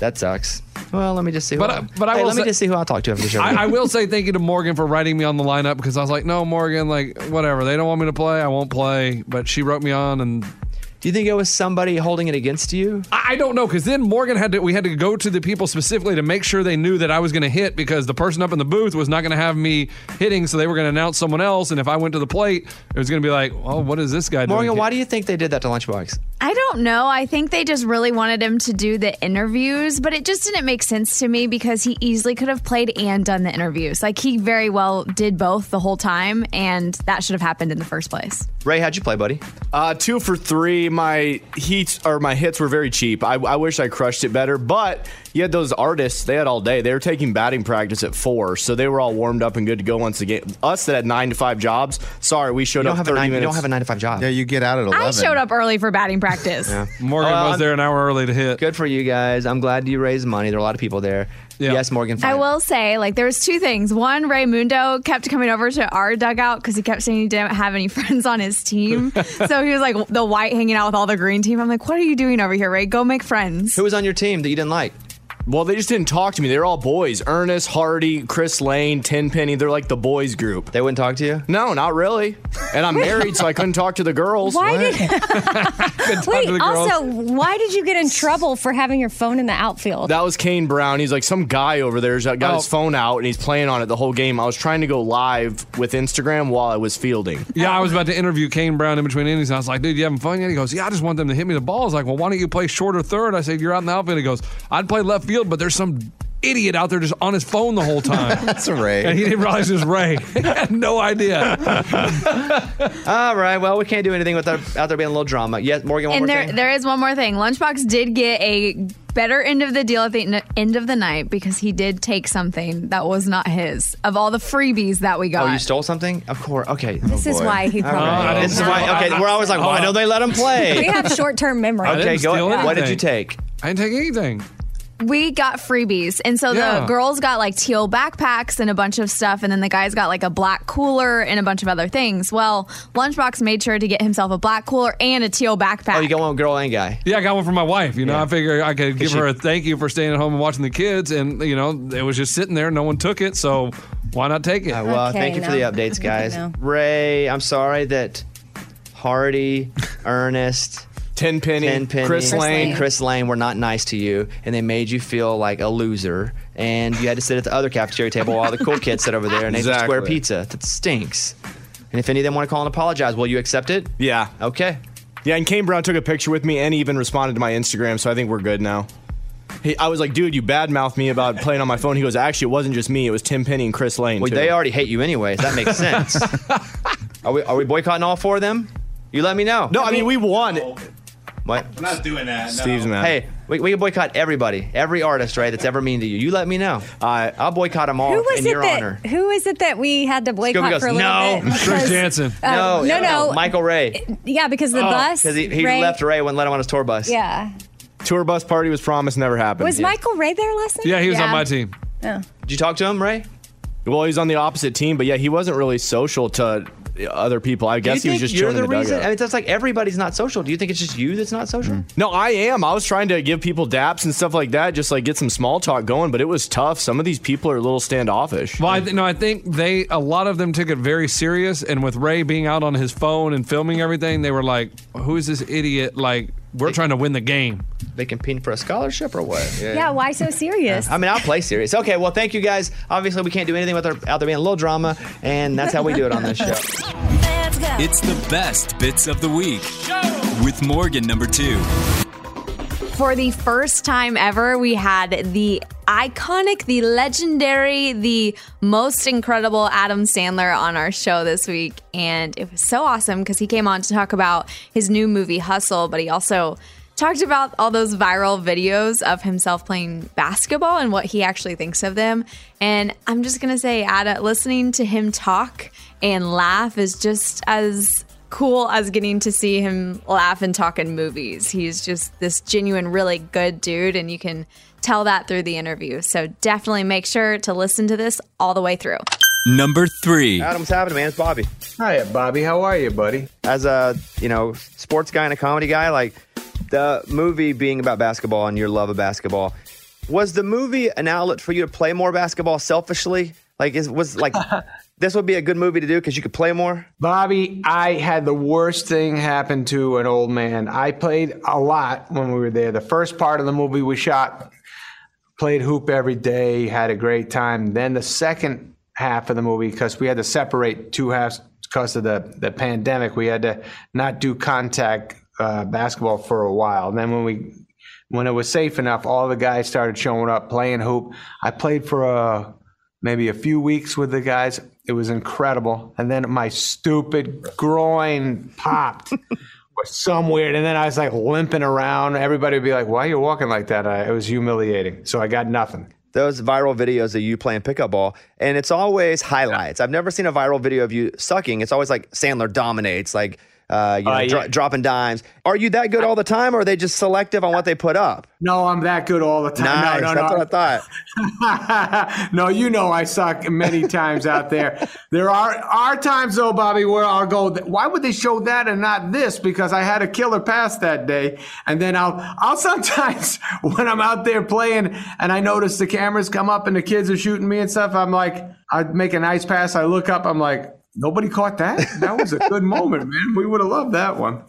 That sucks. Well, let me just see. Who But, I, but I Hey, will let me just see who I'll talk to after the show. I, I will say thank you to Morgan for writing me on the lineup because I was like, no, Morgan, like whatever. They don't want me to play. I won't play. But she wrote me on, and Do you think it was somebody holding it against you? I, I don't know because then Morgan had to. We had to go to the people specifically to make sure they knew that I was going to hit because the person up in the booth was not going to have me hitting, so they were going to announce someone else. And if I went to the plate, it was going to be like, oh, what is this guy doing? Morgan, why do you think they did that to Lunchbox? I don't know. I think they just really wanted him to do the interviews, but it just didn't make sense to me because he easily could have played and done the interviews. Like he very well did both the whole time, and that should have happened in the first place. Ray, how'd you play, buddy? Uh, two for three. My heats or my hits were very cheap. I, I wish I crushed it better, but you had those artists. They had all day. They were taking batting practice at four, so they were all warmed up and good to go once again. Us that had nine to five jobs. Sorry, we showed up have a 30 nine. You don't have a nine to five job. Yeah, you get out at 11. I showed up early for batting practice. Yeah. Morgan Oh, was there an hour early to hit. Good for you guys. I'm glad you raised money. There are a lot of people there. Yes, Morgan. I will say, like, there was two things. One, Raymundo kept coming over to our dugout because he kept saying he didn't have any friends on his team. so he was like the white hanging out with all the green team. I'm like, what are you doing over here, Ray? Go make friends. Who was on your team that you didn't like? Well, they just didn't talk to me. They were all boys. Ernest, Hardy, Chris Lane, Tenpenny. They're like the boys group. They wouldn't talk to you? No, not really. And I'm married, so I couldn't talk to the girls. Why did? Wait. the girls. Also, why did you get in trouble for having your phone in the outfield? That was Kane Brown. He's like some guy over there's got Oh. his phone out and he's playing on it the whole game. I was trying to go live with Instagram while I was fielding. Yeah, I was about to interview Kane Brown in between innings. And I was like, dude, you having fun yet? He goes, yeah, I just want them to hit me the ball. I was like, well, why don't you play shorter third? I said, you're out in the outfield. He goes, I'd play left field, but there's some idiot out there just on his phone the whole time. That's a Ray. and he didn't realize it was Ray. he had no idea. All right. Well, we can't do anything without out there being a little drama. Yes, Morgan. One and more there, thing. there is one more thing. Lunchbox did get a better end of the deal at the n- end of the night because he did take something that was not his of all the freebies that we got. Oh, you stole something? Of course. Okay. This is oh, why he All probably. right. This is why. Okay, we're always like, why don't they let him play? We have short-term memory. Okay, go. steal What did you take? I didn't take anything. We got freebies. And so Yeah. the girls got like teal backpacks and a bunch of stuff. And then the guys got like a black cooler and a bunch of other things. Well, Lunchbox made sure to get himself a black cooler and a teal backpack. Oh, you got one girl and guy. Yeah, I got one for my wife. You know, I figure I could give she- her a thank you for staying at home and watching the kids. And, you know, it was just sitting there. No one took it. So why not take it? Uh, well, thank you for the updates, guys. Ray, I'm sorry that Hardy, Ernest, Tenpenny, Tenpenny, Chris Lane. and Chris Lane were not nice to you, and they made you feel like a loser, and you had to sit at the other cafeteria table while the cool kids sit over there and ate the square pizza. That stinks. And if any of them want to call and apologize, will you accept it? Yeah. Okay. Yeah, and Kane Brown took a picture with me and even responded to my Instagram, so I think we're good now. He, I was like, dude, you badmouthed me about playing on my phone. He goes, actually, it wasn't just me. It was Tenpenny and Chris Lane. Well, too." they already hate you anyways. That makes sense. are we are we boycotting all four of them? You let me know. No, I mean we won. Oh, What? We're not doing that. Steve's mad. Hey, we, we can boycott everybody, every artist, right? That's ever mean to you. You let me know. I I'll boycott them all Who was in it your that? honor. Who is it that we had to boycott goes, for a little "No." bit? Chris because- Janson. Uh, no, no, no. Michael Ray. Yeah, because the bus. Because he, he Ray- left Ray, wouldn't let him on his tour bus. Yeah. Tour bus party was promised, never happened. Was Michael Ray there last night? Yeah, he was on my team. Oh. Did you talk to him, Ray? Well, he's on the opposite team, but yeah, he wasn't really social to other people. I guess he you was just you're chilling the in the reason. dugout. I mean, that's like everybody's not social. Do you think it's just you that's not social? Mm. No, I am. I was trying to give people daps and stuff like that, just like get some small talk going, but it was tough. Some of these people are a little standoffish. Well, I th- no, I think they a lot of them took it very serious, and with Ray being out on his phone and filming everything, they were like, "Who is this idiot? Like, we're trying to win the game." They competing for a scholarship or what? Yeah. Why so serious? I mean, I'll play serious. Okay, well, thank you guys. Obviously, we can't do anything without there being a little drama, and that's how we do it on this show. It's the best bits of the week with Morgan number two. For the first time ever, we had the iconic, the legendary, the most incredible Adam Sandler on our show this week. And it was so awesome because he came on to talk about his new movie, Hustle, but he also talked about all those viral videos of himself playing basketball and what he actually thinks of them. And I'm just going to say, Ada, listening to him talk and laugh is just as cool as getting to see him laugh and talk in movies. He's just this genuine, really good dude, and you can tell that through the interview. So definitely make sure to listen to this all the way through. Number three. Adam, what's happening, man? It's Bobby. Hi, Bobby. How are you, buddy? As a you know sports guy and a comedy guy, like the movie being about basketball and your love of basketball, was the movie an outlet for you to play more basketball selfishly? Like, is was like this would be a good movie to do because you could play more? Bobby, I had the worst thing happen to an old man. I played a lot when we were there. The first part of the movie we shot, played hoop every day, had a great time. Then the second half of the movie, because we had to separate two halves because of the, the pandemic, we had to not do contact uh, basketball for a while. And then when we when it was safe enough, all the guys started showing up playing hoop. I played for a maybe a few weeks with the guys. It was incredible. And then my stupid groin popped or some weird. And then I was like limping around. Everybody would be like, why are you walking like that? I, it was humiliating. So I got nothing. Those viral videos of you playing pickup ball, and it's always highlights. I've never seen a viral video of you sucking. It's always like Sandler dominates, like uh, you know, Uh, yeah. dro- dropping dimes. Are you that good all the time, or are they just selective on what they put up? No, I'm that good all the time. Nice. No, no, That's no. what I thought. no, you know I suck many times out there. There are are times though, Bobby, where I'll go. Why would they show that and not this? Because I had a killer pass that day, and then I'll I'll sometimes when I'm out there playing and I notice the cameras come up and the kids are shooting me and stuff. I'm like, I make a nice pass. I look up. I'm like, nobody caught that. That was a good moment, man. We would have loved that one.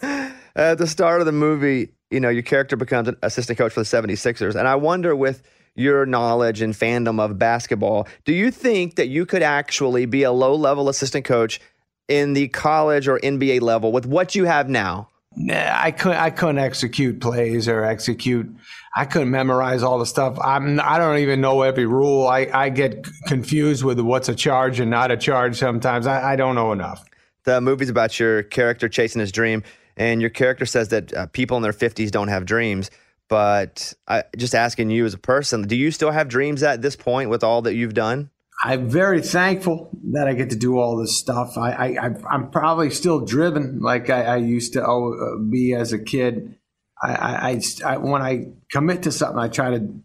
At the start of the movie, you know, your character becomes an assistant coach for the 76ers. And I wonder, with your knowledge and fandom of basketball, do you think that you could actually be a low level assistant coach in the college or NBA level with what you have now? Nah, I couldn't. I couldn't execute plays or execute. I couldn't memorize all the stuff. I'm. I don't even know every rule. I, I get confused with what's a charge and not a charge. Sometimes I, I don't know enough. The movie's about your character chasing his dream, and your character says that uh, people in their 50s don't have dreams. But I, just asking you as a person, do you still have dreams at this point with all that you've done? I'm very thankful that I get to do all this stuff. I, I, I I'm probably still driven like I, I used to uh, be as a kid. I, I, I, when I commit to something, I try to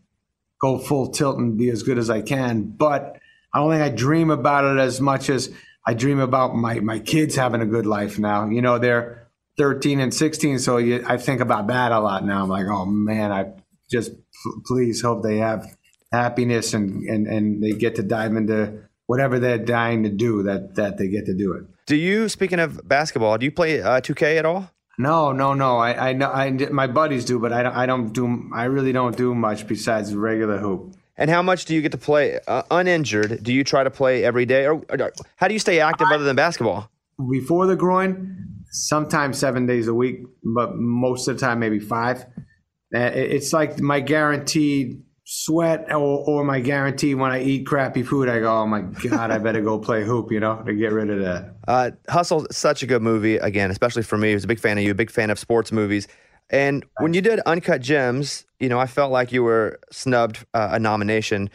go full tilt and be as good as I can. But I don't think I dream about it as much as I dream about my my kids having a good life now. You know, they're 13 and 16, so you, I think about that a lot now. I'm like, oh man, I just please hope they have happiness and, and, and they get to dive into whatever they're dying to do that that they get to do it. Do you, speaking of basketball, do you play uh, 2K at all? No, no, no. I, I know I, my buddies do, but I don't, I don't do. I really don't do much besides regular hoop. And how much do you get to play uh, uninjured? Do you try to play every day, or, or how do you stay active other than basketball? Before the groin, sometimes seven days a week, but most of the time maybe five. Uh, It's like my guaranteed sweat or, or my guarantee when I eat crappy food. I go, oh my god, I better go play hoop, you know, to get rid of that. Uh, Hustle, such a good movie. Again, especially for me, I was a big fan of you, a big fan of sports movies. And when you did Uncut Gems, you know, I felt like you were snubbed uh, a nomination.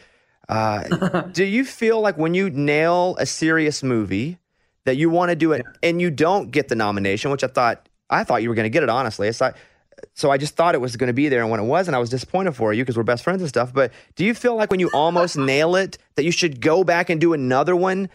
Uh, do you feel like when you nail a serious movie that you want to do it and you don't get the nomination, which I thought I thought you were going to get it honestly. It's like, so I just thought it was going to be there, and when it wasn't, I was disappointed for you because we're best friends and stuff. But do you feel like when you almost nail it that you should go back and do another one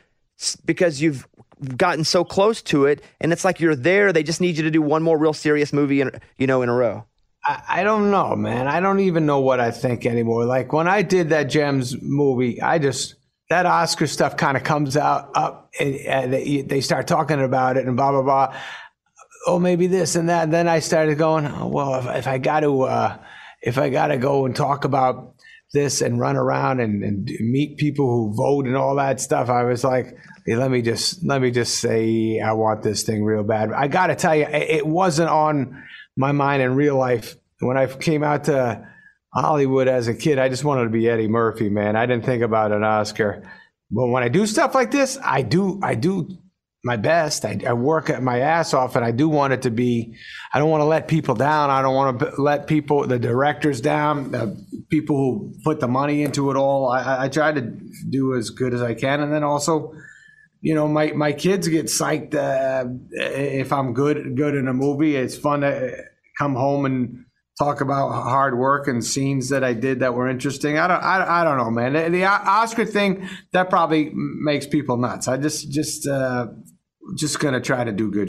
because you've gotten so close to it, and it's like you're there? They just need you to do one more real serious movie, in, you know, in a row. I, I don't know, man. I don't even know what I think anymore. Like when I did that Gems movie, I just that Oscar stuff kind of comes out up, and, and they, they start talking about it and blah blah blah. Oh, maybe this and that. And then I started going, oh, well, if, if I got to, uh, if I got to go and talk about this and run around and, and meet people who vote and all that stuff, I was like, hey, let me just let me just say I want this thing real bad. I got to tell you, it it wasn't on my mind in real life when I came out to Hollywood as a kid. I just wanted to be Eddie Murphy, man. I didn't think about an Oscar. But when I do stuff like this, I do I do my best. I, I work at my ass off, and I do want it to be. I don't want to let people down. I don't want to let people, the directors down, the people who put the money into it all. I, I- try to do as good as I can, and then also, you know, my my kids get psyched uh, if I'm good good in a movie. It's fun to come home and talk about hard work and scenes that I did that were interesting. I don't, I, I don't know, man. The, the Oscar thing that probably makes people nuts. I just, just, uh, just gonna try to do good.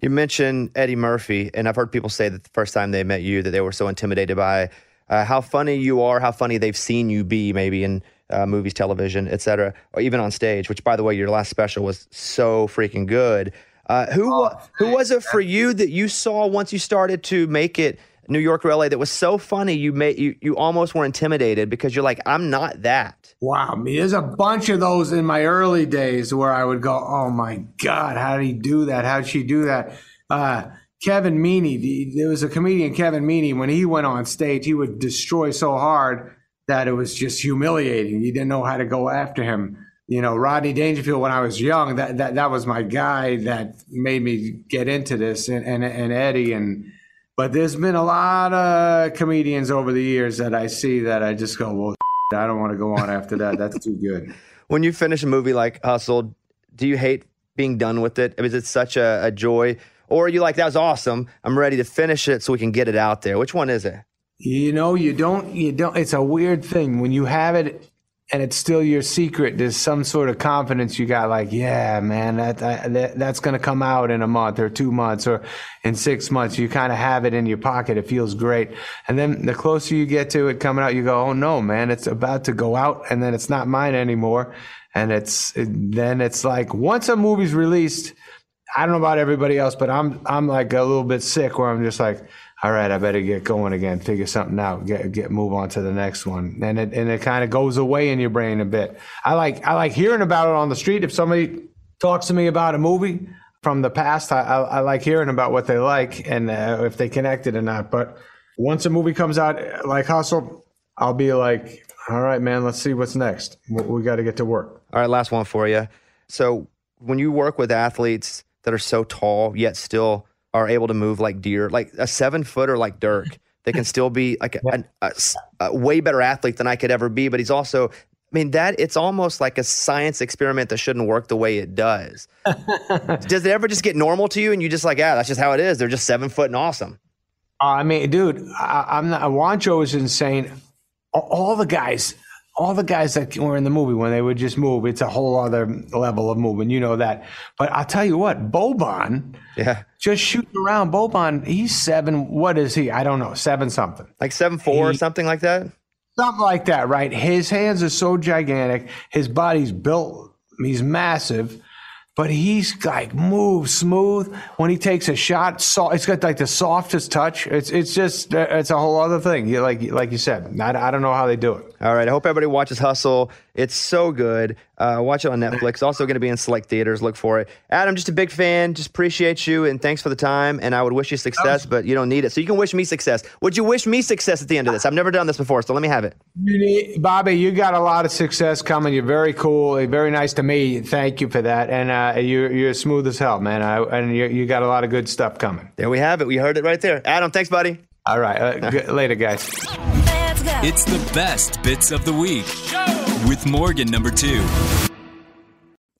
You mentioned Eddie Murphy, and I've heard people say that the first time they met you that they were so intimidated by uh, how funny you are, how funny they've seen you be, maybe in uh, movies, television, etc., or even on stage. Which, by the way, your last special was so freaking good. Uh, who wa- who was it for you that you saw once you started to make it New York or LA that was so funny you made you you almost were intimidated because you're like I'm not that. Wow, mean, there's a bunch of those in my early days where I would go, "Oh my God, how did he do that? How'd she do that?" Uh, Kevin Meaney, there was a comedian, Kevin Meaney, when he went on stage, he would destroy so hard that it was just humiliating. You didn't know how to go after him. You know, Rodney Dangerfield, when I was young, that that, that was my guy that made me get into this, and and, and Eddie and. But there's been a lot of comedians over the years that I see that I just go, well, I don't want to go on after that. That's too good. When you finish a movie like Hustle, do you hate being done with it? Is it such a, a joy, Or are you like, that was awesome. I'm ready to finish it so we can get it out there. Which one is it? You know, you don't, you don't, it's a weird thing. When you have it and it's still your secret, there's some sort of confidence you got, like, yeah, man, that, that that's going to come out in a month or two months or in six months. You kind of have it in your pocket. It feels great. And then the closer you get to it coming out, you go, oh no, man, it's about to go out and then it's not mine anymore. And it's, it, then it's like, once a movie's released, I don't know about everybody else, but I'm, I'm like a little bit sick where I'm just like, all right, I better get going again, figure something out, get get move on to the next one, and it and it kind of goes away in your brain a bit. I like I like hearing about it on the street. If somebody talks to me about a movie from the past, I I, I like hearing about what they like and uh, if they connected or not. But once a movie comes out like Hustle, I'll be like, all right, man, let's see what's next. We, we got to get to work. All right, last one for you. So when you work with athletes that are so tall yet still are able to move like deer, like a seven footer like Dirk, they can still be like a, a, a way better athlete than I could ever be. But he's also, I mean, that it's almost like a science experiment that shouldn't work the way it does. does it ever just get normal to you and you just like, yeah, that's just how it is? They're just seven foot and awesome. I mean, dude, I, I'm not. Juancho is insane. All the guys, all the guys that were in the movie when they would just move, it's a whole other level of movement. You know that. But I'll tell you what, Boban, yeah, just shooting around. Boban, he's seven. What is he? I don't know. Seven something. Like seven four or something like that. Something like that, right? His hands are so gigantic. His body's built. He's massive. But he's like moves smooth when he takes a shot. So it's got like the softest touch. It's it's just uh, it's a whole other thing. You like like you said. I, I don't know how they do it. All right. I hope everybody watches Hustle. It's so good. Uh, watch it on Netflix. Also going to be in select theaters. Look for it. Adam, just a big fan. Just appreciate you and thanks for the time. And I would wish you success, but you don't need it. So you can wish me success. Would you wish me success at the end of this? I've never done this before, so let me have it. You need, Bobby, you got a lot of success coming. You're very cool. Very nice to me. Thank you for that. And uh, you're you're smooth as hell, man. I, and you you got a lot of good stuff coming. There we have it. We heard it right there. Adam, thanks, buddy. All right. Uh, g- later, guys. It's the best bits of the week with Morgan number two.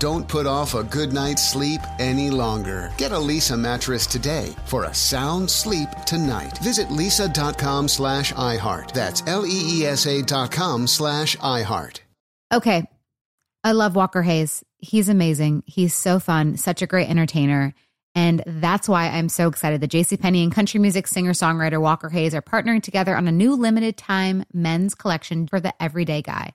Don't put off a good night's sleep any longer. Get a Leesa mattress today for a sound sleep tonight. Visit leesa.com slash iHeart. That's L-E-E-S-A dot com slash iHeart. Okay. I love Walker Hayes. He's amazing. He's so fun, such a great entertainer. And that's why I'm so excited that JCPenney and country music singer songwriter Walker Hayes are partnering together on a new limited time men's collection for the everyday guy.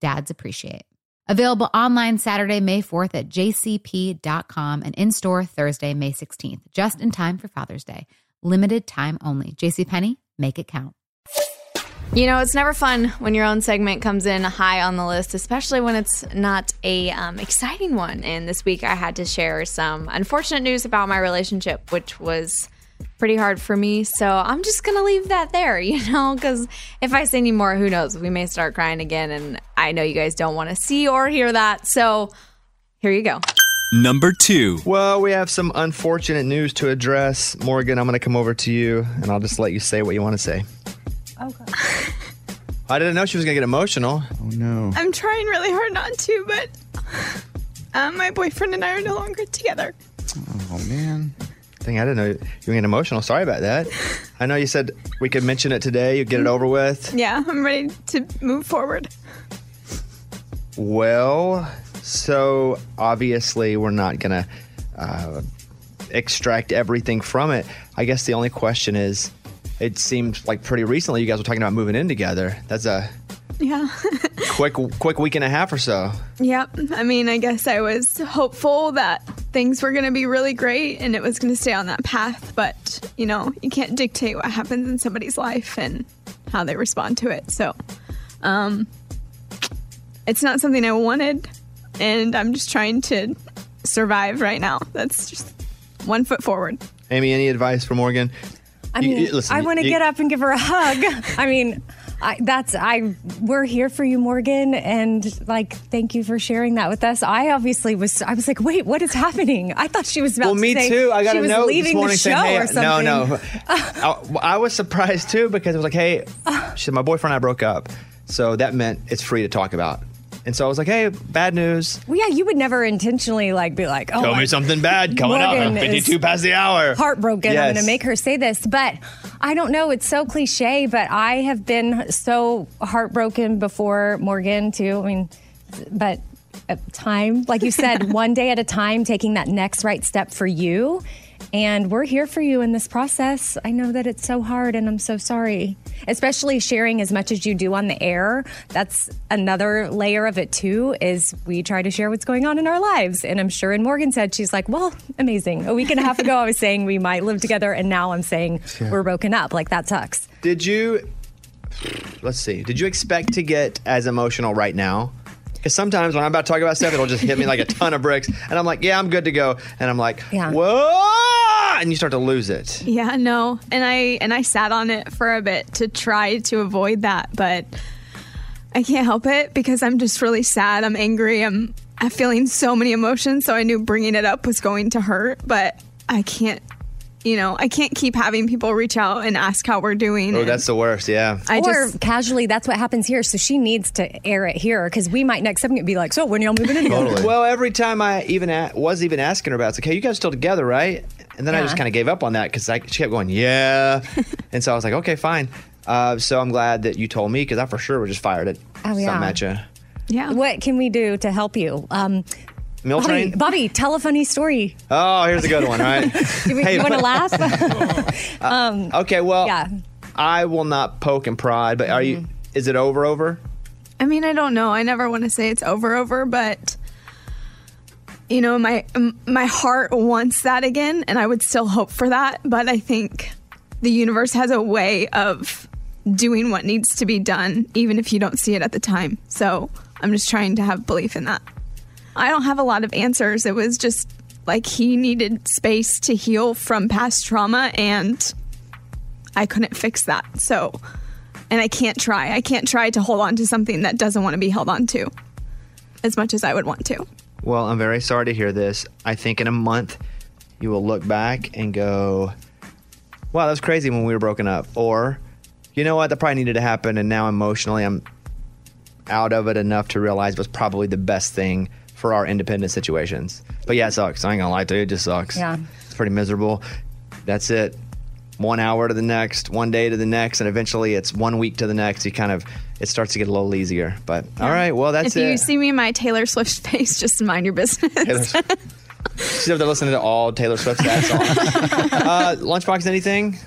dads appreciate. Available online Saturday, May 4th at jcp.com and in store Thursday, May 16th, just in time for Father's Day. Limited time only. JCPenney, make it count. You know, it's never fun when your own segment comes in high on the list, especially when it's not a um, exciting one. And this week, I had to share some unfortunate news about my relationship, which was pretty hard for me. So I'm just gonna leave that there, you know, because if I say any more, who knows? We may start crying again, and I know you guys don't want to see or hear that. So here you go. Number two. Well, we have some unfortunate news to address. Morgan, I'm going to come over to you and I'll just let you say what you want to say. Okay. I didn't know she was going to get emotional. Oh, no. I'm trying really hard not to, but um, my boyfriend and I are no longer together. Oh, man. Dang, I didn't know you were getting emotional. Sorry about that. I know you said we could mention it today, you'd get it over with. Yeah, I'm ready to move forward. Well, so obviously we're not going to uh, extract everything from it. I guess the only question is it seemed like pretty recently you guys were talking about moving in together. That's a Yeah. quick quick week and a half or so. Yep. I mean, I guess I was hopeful that things were going to be really great and it was going to stay on that path. But, you know, you can't dictate what happens in somebody's life and how they respond to it. So, um, it's not something I wanted. And I'm just trying to survive right now. That's just one foot forward. Amy, any advice for Morgan? I mean, you- listen, I want to get up and give her a hug. I mean, I, that's I. We're here for you, Morgan, and like, thank you for sharing that with us. I obviously was. I was like, wait, what is happening? I thought she was about Well, to me say too. I got she a was note this leaving morning the show saying, "Hey, or something. no, no." I, I was surprised too because it was like, "Hey," she said, "My boyfriend and I broke up," so that meant it's free to talk about. And so I was like, "Hey, bad news." Well, yeah, you would never intentionally like be like, oh, Tell me something bad coming up. Morgan 52 past the hour. heartbroken. I'm going to make her say this, but I don't know. It's so cliche, but I have been so heartbroken before, Morgan, too. I mean, but time, like you said, one day at a time, taking that next right step for you. And we're here for you in this process. I know that it's so hard and I'm so sorry. Especially sharing as much as you do on the air. That's another layer of it too, is we try to share what's going on in our lives. And I'm sure in Morgan said, she's like, well, amazing. A week and a half ago, I was saying we might live together. And now I'm saying Yeah. we're broken up. Like that sucks. Did you? Let's see. Did you expect to get as emotional right now? Because sometimes when I'm about to talk about stuff, it'll just hit me like a ton of bricks, and I'm like, "Yeah, I'm good to go," and I'm like, Yeah. "Whoa!" and you start to lose it. Yeah, no. And I and I sat on it for a bit to try to avoid that, but I can't help it because I'm just really sad. I'm angry. I'm I'm feeling so many emotions, so I knew bringing it up was going to hurt, but I can't you know, I can't keep having people reach out and ask how we're doing. Oh, that's the worst. Yeah. I or just- casually, that's what happens here. So she needs to air it here because we might next time be like, so when y'all moving in together? Well, every time I even a- was even asking her about, it, it's like, "Hey, you guys still together, right?" And then I just kind of gave up on that because she kept going, "Yeah," and so I was like, "Okay, fine." Uh, so I'm glad that you told me because I for sure would just fired it. Oh, yeah. Something at you. Yeah. What can we do to help you? Um, Meal Bobby, train? Bobby, tell a funny story. Oh, here's a good one, all right? Do we, Hey, you want to but- laugh? um, Okay, well, Yeah. I will not poke and prod, but are you? Mm-hmm. Is it over? Over? I mean, I don't know. I never want to say it's over over, but you know, my my heart wants that again and I would still hope for that, but I think the universe has a way of doing what needs to be done even if you don't see it at the time. So, I'm just trying to have belief in that. I don't have a lot of answers. It was just like he needed space to heal from past trauma and I couldn't fix that. So, and I can't try. I can't try to hold on to something that doesn't want to be held on to as much as I would want to. Well, I'm very sorry to hear this. I think in a month you will look back and go, "Wow, that was crazy when we were broken up," or, "You know what? That probably needed to happen," and now emotionally I'm out of it enough to realize it was probably the best thing for our independent situations. But yeah, it sucks. I ain't gonna lie to you, it just sucks. Yeah. It's pretty miserable. That's it. One hour to the next, one day to the next, and eventually it's one week to the next. You kind of it starts to get a little easier. But all right, well that's if it. If you see me in my Taylor Swift face, just mind your business. She's up there listening to all Taylor Swift's songs. uh, Lunchbox, anything?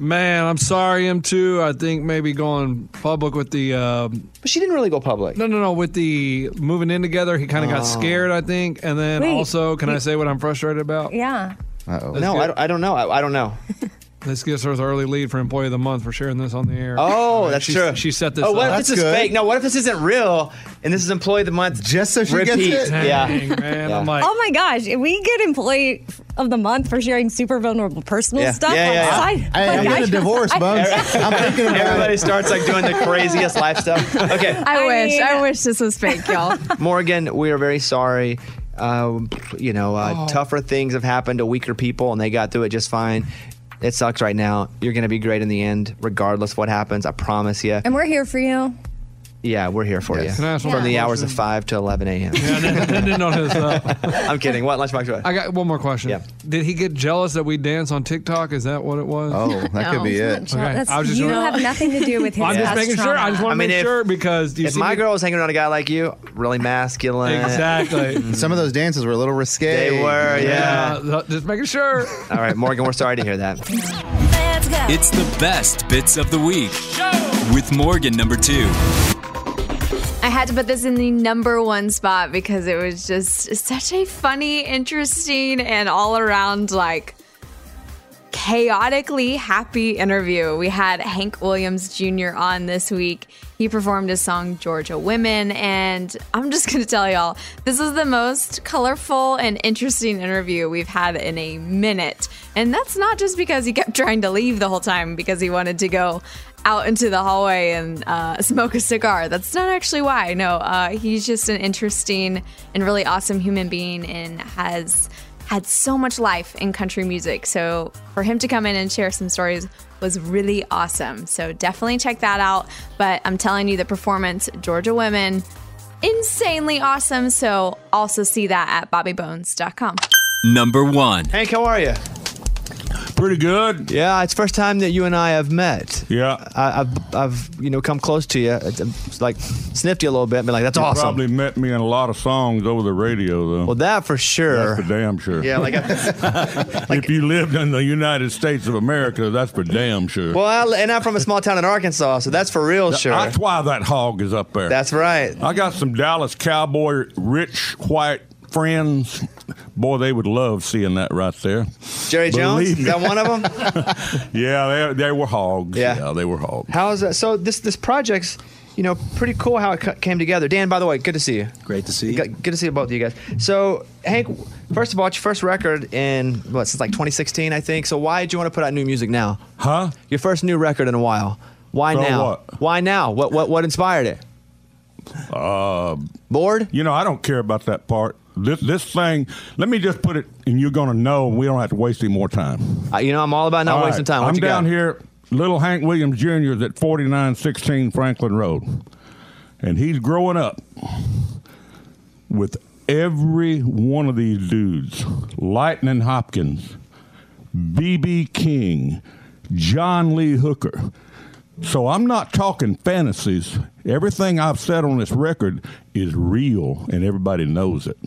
Man, I'm sorry, him too. I think maybe going public with the. Um, but she didn't really go public. No, no, no. With the moving in together, he kind of got Oh. scared. I think, and then Wait, also, can I say what I'm frustrated about? Yeah. Uh-oh. No, I don't, I don't know. I, I don't know. This gives her the early lead for Employee of the Month for sharing this on the air. Oh, that's she, true. She set this up. Oh, what up. if this is fake? No, what if this isn't real and this is Employee of the Month? Just so she repeat. Yeah. man, I'm oh my gosh, if we get employee of the month for sharing super vulnerable personal Yeah. stuff. Yeah, on yeah, yeah. side- Hey, like, I'm getting I- a divorce, Bones. I'm thinking about Everybody starts like doing the craziest life stuff. Okay. I, wish. I wish this was fake, y'all. Morgan, we are very sorry. Uh, you know, uh, Oh. tougher things have happened to weaker people, and they got through it just fine. It sucks right now. You're going to be great in the end, regardless of what happens. I promise you. And we're here for you. Yeah, we're here for Yes. you. Can I ask one From more the hours of 5 to 11 a.m. Yeah, and then- and then on his, uh, I'm kidding. What lunchbox? What? I got one more question. Yeah. Did he get jealous that we dance on TikTok? Is that what it was? Oh, that could be it. it's not jealous. That's- I was just you wondering- have nothing to do with his I'm just past making sure. I just want to I mean, make if- sure because do you if see my me- girl was hanging around a guy like you, really masculine. Exactly. Some of those dances were a little risque. They were, yeah. Yeah, just making sure. All right, Morgan, we're sorry to hear that. It's the best bits of the week with Morgan number two. I had to put this in the number one spot because it was just such a funny, interesting, and all around like chaotically happy interview. We had Hank Williams Jr. on this week. He performed his song Georgia Women, and I'm just going to tell y'all this is the most colorful and interesting interview we've had in a minute. And that's not just because he kept trying to leave the whole time because he wanted to go out into the hallway and uh, smoke a cigar. That's not actually why. No, uh, he's just an interesting and really awesome human being and has had so much life in country music. So for him to come in and share some stories was really awesome. So definitely check that out. But I'm telling you, the performance, Georgia Women, insanely awesome. So also see that at bobbybones.com. Number one. Hank, how are you? Pretty good. Yeah, it's first time that you and I have met. Yeah. I, I've, I've, you know, come close to you. It's, it's like sniffed you a little bit and be like, that's you awesome. Probably met me in a lot of songs over the radio, though. Well, that for sure. That's for damn sure. Yeah, like, if you lived in the United States of America, that's for damn sure. well, I, and I'm from a small town in Arkansas, so that's for real sure. That's why that hog is up there. That's right. I got some Dallas cowboy rich white friends. Boy, they would love seeing that right there. Jerry Jones? Believe Is that one of them? yeah, they, they were hogs. Yeah. they were hogs. How is that? So this this project's, you know, pretty cool how it came together. Dan, by the way, good to see you. Great to see you. Good, good to see both of you guys. So Hank, first of all, it's your first record in what since like 2016, I think. So why did you want to put out new music now? Huh? Your first new record in a while. Why So now? what? Why now? What what what inspired it? Uh, Bored? You know, I don't care about that part. This this thing. Let me just put it, and you're gonna know. We don't have to waste any more time. Uh, you know, I'm all about not All wasting right. time. What I'm you got? down here. Little Hank Williams Jr. is at 4916 Franklin Road, and he's growing up with every one of these dudes: Lightning Hopkins, B.B. King, John Lee Hooker. So I'm not talking fantasies. Everything I've said on this record is real, and everybody knows it.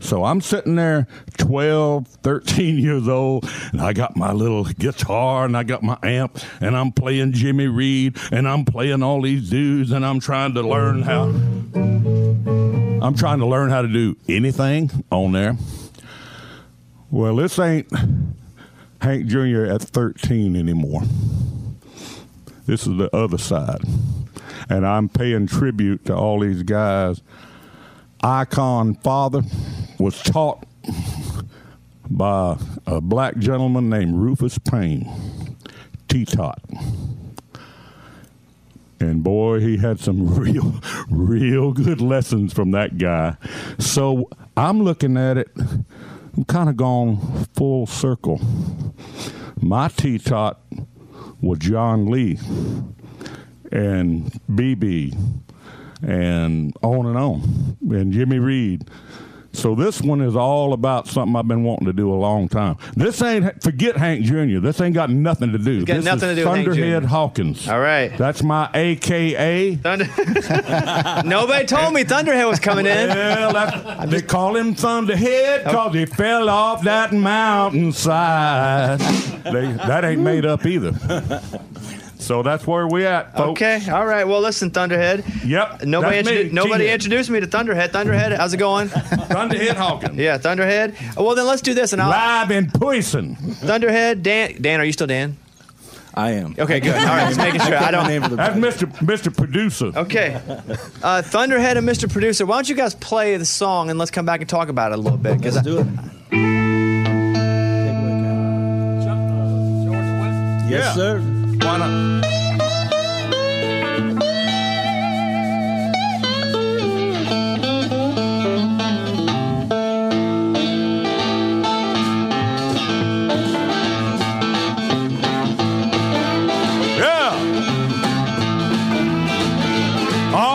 So I'm sitting there 12, 13 years old, and I got my little guitar and I got my amp, and I'm playing Jimmy Reed, and I'm playing all these dudes, and I'm trying to learn how. I'm trying to learn how to do anything on there. Well, this ain't Hank Jr. at 13 anymore. This is the other side. And I'm paying tribute to all these guys. Icon father was taught by a black gentleman named Rufus Payne, T-Tot. And boy, he had some real, real good lessons from that guy. So I'm looking at it, I'm kind of gone full circle. My T-Tot was John Lee and BB and on and on, and Jimmy Reed. So this one is all about something I've been wanting to do a long time. This ain't forget Hank Jr. This ain't got nothing to do. got this nothing is to do Thunderhead. Hawkins. All right. That's my AKA. Nobody told me Thunderhead was coming in. Well, they call him Thunderhead because he fell off that mountainside. they, that ain't made up either. So that's where we at, folks. Okay, all right. Well, listen, Thunderhead. Yep. Nobody, that's me, nobody T-Head. introduced me to Thunderhead. Thunderhead, how's it going? Thunderhead Hawkins. Yeah, Thunderhead. Well, then let's do this. And I'll, Live in Poison. Thunderhead, Dan. Dan, are you still Dan? I am. Okay, good. All right, just making sure. I don't. That's Mr. Mr. Producer. Okay. Uh, Thunderhead and Mr. Producer, why don't you guys play the song and let's come back and talk about it a little bit? Let's do it. Yes, sir. Yeah. Uh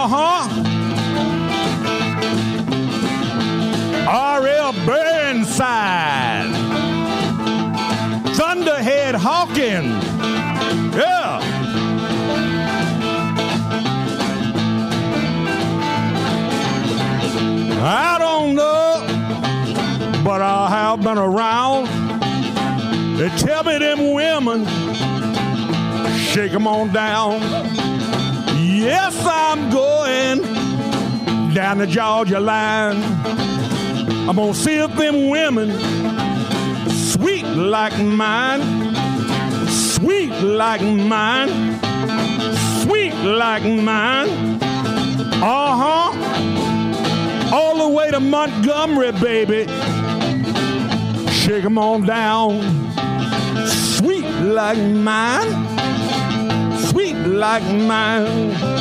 huh. R.L. Burnside. Thunderhead Hawkins. I have been around. They tell me them women shake 'em on down. Yes, I'm going down the Georgia line. I'm gonna see if them women sweet like mine, sweet like mine, sweet like mine. Uh huh. All the way to Montgomery, baby. Shake 'em all down. Sweet like mine, sweet like mine.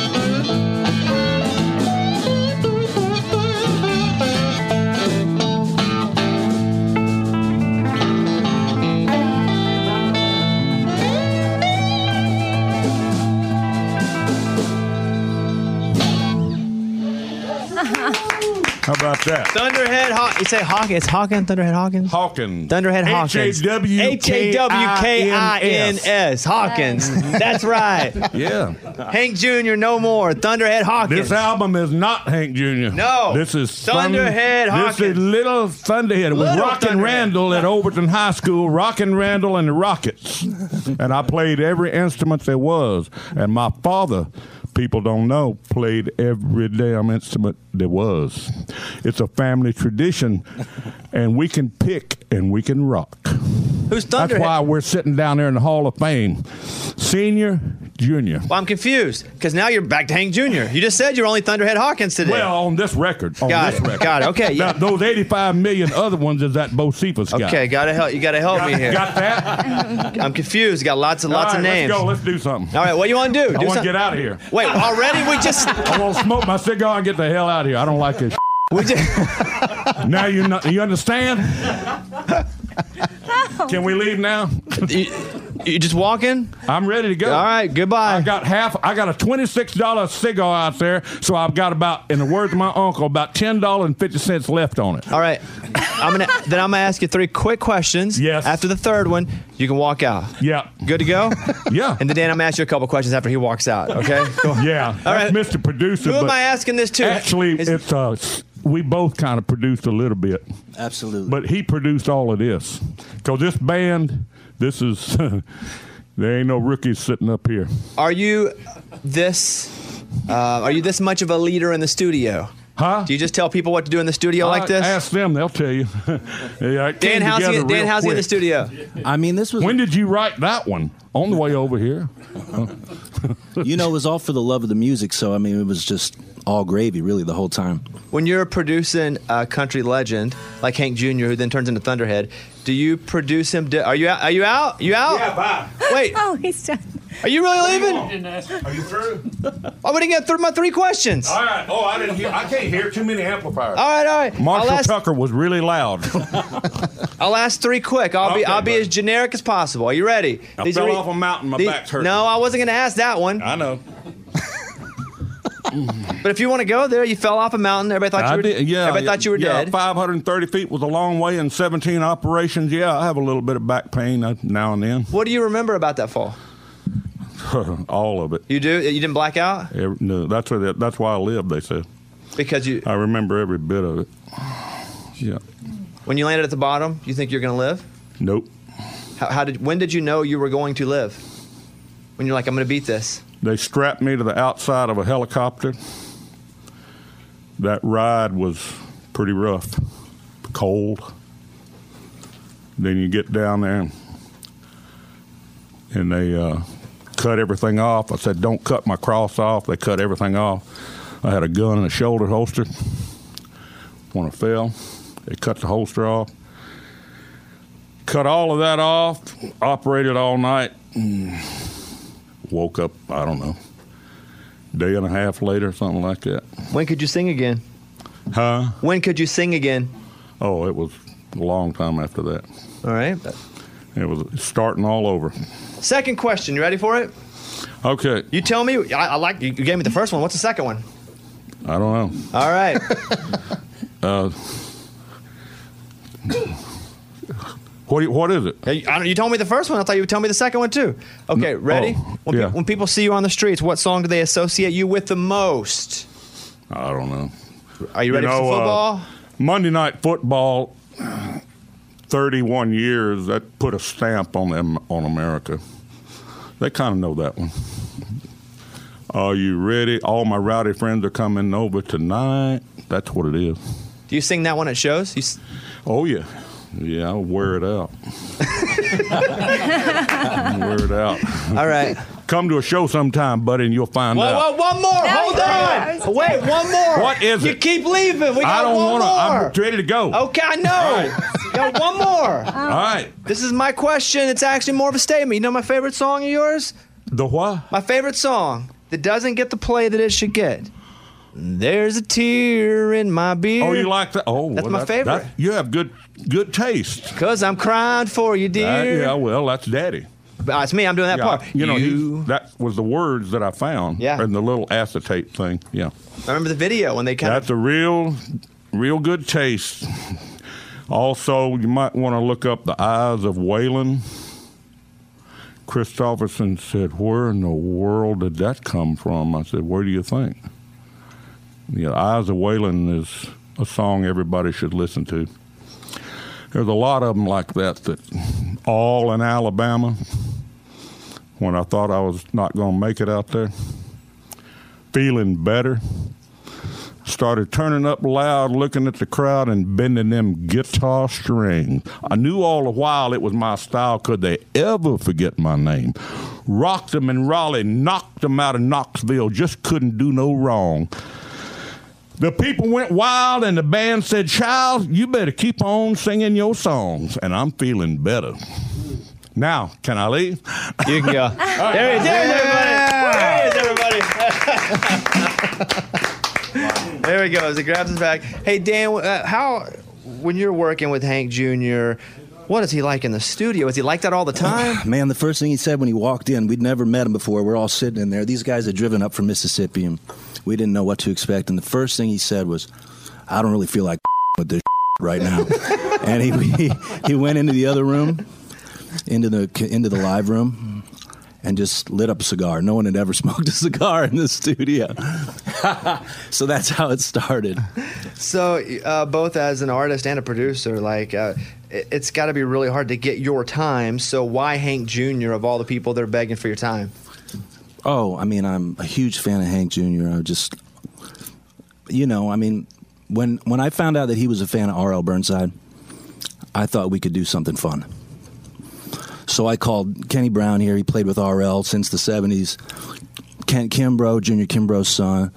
How about that? Thunderhead Hawkins. You say Hawkins. It's Hawkins, Thunderhead Hawkins? Hawkins. Thunderhead Hawkins. H-A-W-K-I-N-S. H-A-W-K-I-N-S. Hawkins. That's right. Yeah. Hank Jr. No more. Thunderhead Hawkins. This album is not Hank Jr. No. This is Thunderhead This Hawkins. This is Little Thunderhead. It was Rockin' Randall at Overton High School, Rockin' Randall and the Rockets. and I played every instrument there was. And my father, people don't know, played every damn instrument there was. It's a family tradition, and we can pick and we can rock. Who's That's why we're sitting down there in the Hall of Fame. Senior, junior. Well, I'm confused because now you're back to Hank Jr. You just said you're only Thunderhead Hawkins today. Well, on this record. On Got this it. record. Got it. Okay, Now, yeah. those 85 million other ones is that Bocephus guy. Okay, gotta help. You gotta help Got- me here. got that? I'm confused. Got lots and lots All of names. Let's go. Let's do something. All right, what do you want to do? I want to get out of here. Wait, already? We just. I want to smoke my cigar and get the hell out of here. I don't like this. We just. now you know, you understand? Can we leave now? You, you just walking? I'm ready to go. All right, goodbye. I got half. I got a twenty-six dollar cigar out there, so I've got about, in the words of my uncle, about ten dollars and fifty cents left on it. All right. I'm gonna then I'm gonna ask you three quick questions. Yes. After the third one, you can walk out. Yeah. Good to go? Yeah. And then Dan, I'm gonna ask you a couple questions after he walks out. Okay. Cool. Yeah. All right. That's Mr. Producer. Who am I asking this to? Actually, it's uh, we both kind of produced a little bit. Absolutely. But he produced all of this because this band, this is there ain't no rookies sitting up here. Are you this? Uh, are you this much of a leader in the studio? Huh? Do you just tell people what to do in the studio like Uh, this? Ask them; they'll tell you. yeah, Dan, came how's he? Dan, real how's he in the studio? I mean, this was. When did you write that one? On the way over here. you know, it was all for the love of the music. So I mean, it was just all gravy, really, the whole time. When you're producing a country legend like Hank Jr., who then turns into Thunderhead, do you produce him? Di- are you out? Are you out? You out? Yeah, bye. Wait, Oh, he's done. are you really leaving? Are you through? I wouldn't get through my three questions. All right. Oh, I didn't hear. I can't hear too many amplifiers. All right, all right. Marshall I'll ask, Tucker was really loud. I'll ask three quick. I'll be Okay, I'll be buddy. as generic as possible. Are you ready? I These fell are off a mountain. My the- back's hurting. No, I wasn't going to ask that one. I know. But if you want to go there, you fell off a mountain. Everybody thought I you were. did, yeah, everybody yeah, thought you were yeah, dead. 530 feet was a long way and 17 operations. Yeah, I have a little bit of back pain uh, now and then. What do you remember about that fall? All of it. You do? You didn't black out no, that's where that, that's why I live. They said. because you I remember every bit of it. Yeah. when you landed at the bottom, you think you're going to live? Nope. How, how did? When did you know you were going to live? When you're like, I'm going to beat this. They strapped me to the outside of a helicopter. That ride was pretty rough, cold. Then you get down there and they uh, cut everything off. I said, Don't cut my cross off. They cut everything off. I had a gun in a shoulder holster. When I fell, they cut the holster off. Cut all of that off, operated all night. Woke up, I don't know, day and a half later, something like that. When could you sing again? Huh? When could you sing again? Oh, it was a long time after that. All right. It was starting all over. Second question. You ready for it? Okay. You tell me. I, I like you. You gave me the first one. What's the second one? I don't know. All right. Uh, what, you- what is it? Hey, I don't, you told me the first one. I thought you would tell me the second one too. Okay, ready? oh, when, pe- when people see you on the streets, what song do they associate you with the most? I don't know. Are you ready for some know, uh, football? Monday Night Football, 31 years, that put a stamp on them on America. They kind of know that one. Are you ready? All my rowdy friends are coming over tonight. That's what it is. Do you sing that one at shows? You s- Oh, yeah. Yeah, I'll wear it out. I'll wear it out. All right. Come to a show sometime, buddy, and you'll find Whoa, out. whoa, one more. Hold on. Wait, one more. What is you it? You keep leaving. We got I don't one wanna- I'm ready to go. Okay, I know. All right. Got one more. All right. This is my question. It's actually more of a statement. You know my favorite song of yours? The what? My favorite song that doesn't get the play that it should get. There's a tear in my beer. Oh, you like that? Oh, That's well, my favorite. that- you have good good taste. Cause I'm crying for you, dear. yeah, well, that's Daddy. Uh, it's me. I'm doing that Yeah, part. You know, You- that was the words that I found. Yeah. And the little acetate thing. Yeah. I remember the video when they kind That's a real, real good taste. Also, you might want to look up the eyes of Waylon. Kristofferson said, "Where in the world did that come from?" I said, "Where do you think?" The eyes of Waylon is a song everybody should listen to. There's a lot of them like that. That all in Alabama. When I thought I was not going to make it out there, feeling better started turning up loud, looking at the crowd and bending them guitar strings. I knew all the while it was my style. Could they ever forget my name? Rocked them in Raleigh, knocked them out of Knoxville, just couldn't do no wrong. The people went wild, and the band said, Child, you better keep on singing your songs. And I'm feeling better. Now, can I leave? You can go. There he is, there he everybody. There he is, everybody. there he goes. He grabs his bag. Hey, Dan, uh, how, when you're working with Hank Jr., what is he like in the studio? Is he like that all the time? Man, the first thing he said when he walked in, we'd never met him before. We're all sitting in there. These guys had driven up from Mississippi, and we didn't know what to expect. And the first thing he said was, "I don't really feel like with this right now." and he, he he went into the other room, into the into the live room, and just lit up a cigar. No one had ever smoked a cigar in the studio, so that's how it started. So, uh, both as an artist and a producer, like, uh, it, it's got to be really hard to get your time. So, why Hank Jr. of all the people that are begging for your time? Oh, I mean, I'm a huge fan of Hank Jr. I just, you know, I mean, when when I found out that he was a fan of R.L. Burnside, I thought we could do something fun. So I called Kenny Brown here. He played with R.L. since the '70s. Kent Kimbrough, Junior Kimbrough's son,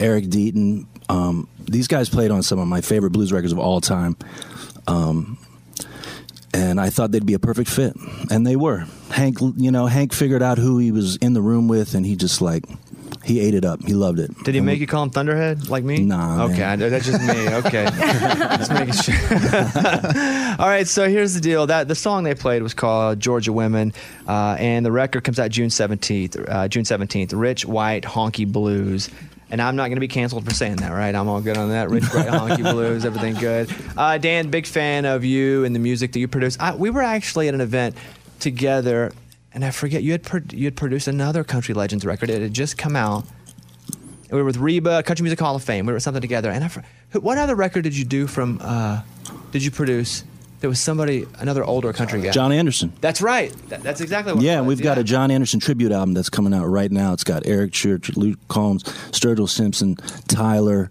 Eric Deaton. Um, these guys played on some of my favorite blues records of all time. Um, and I thought they'd be a perfect fit, and they were. Hank, you know, Hank figured out who he was in the room with, and he just like he ate it up. He loved it. Did he make you call him Thunderhead like me? Nah. Okay, I that's just me. Okay, just making sure. All right, so here's the deal. That the song they played was called "Georgia Women," uh, and the record comes out June seventeenth. Uh, June seventeenth. Rich White Honky Blues. And I'm not going to be canceled for saying that, right? I'm all good on that. Rich White Honky Blues, everything good. Uh, Dan, big fan of you and the music that you produce. I, we were actually at an event together, and I forget you had pro- you had produced another Country Legends record. It had just come out. We were with Reba, Country Music Hall of Fame. We were something together. And I, what other record did you do from? Uh, did you produce There was somebody, another older country guy. John Anderson. That's right. That- that's exactly what. Yeah, we've got a John Anderson tribute album that's coming out right now. It's got Eric Church, Luke Combs, Sturgill Simpson, Tyler,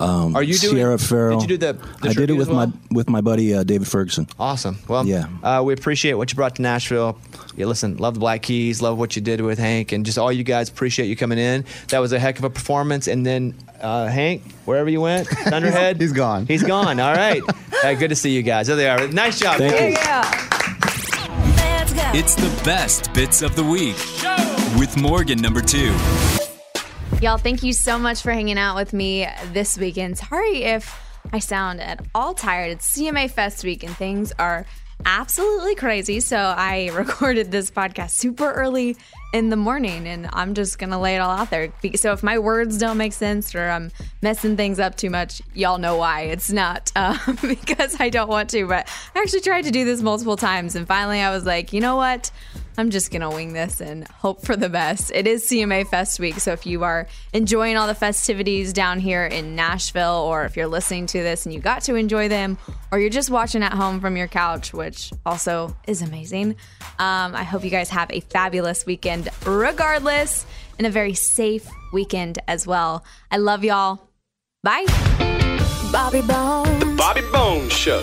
um, Are you doing- Sierra Farrell. did you do the- the I did it with well? my with my buddy uh, David Ferguson. Awesome. Well, Yeah. uh, we appreciate what you brought to Nashville. Yeah, listen, love the Black Keys, love what you did with Hank, and just all you guys appreciate you coming in. That was a heck of a performance. And then uh, Hank, wherever you went, Thunderhead, he's gone. He's gone. All right. Good to see you guys. There they are. Nice job. Thank you. Yeah. It's the best bits of the week with Morgan number two. Y'all, thank you so much for hanging out with me this weekend. Sorry if I sound at all tired. It's CMA Fest week and things are absolutely crazy. So I recorded this podcast super early in the morning and I'm just going to lay it all out there. So if my words don't make sense or I'm messing things up too much, y'all know why. It's not uh, because I don't want to, but I actually tried to do this multiple times and finally I was like, you know what? I'm just going to wing this and hope for the best. It is CMA Fest week. So if you are enjoying all the festivities down here in Nashville, or if you're listening to this and you got to enjoy them, or you're just watching at home from your couch, which also is amazing, um, I hope you guys have a fabulous weekend regardless and a very safe weekend as well. I love y'all. Bye. Bobby Bones. The Bobby Bones Show.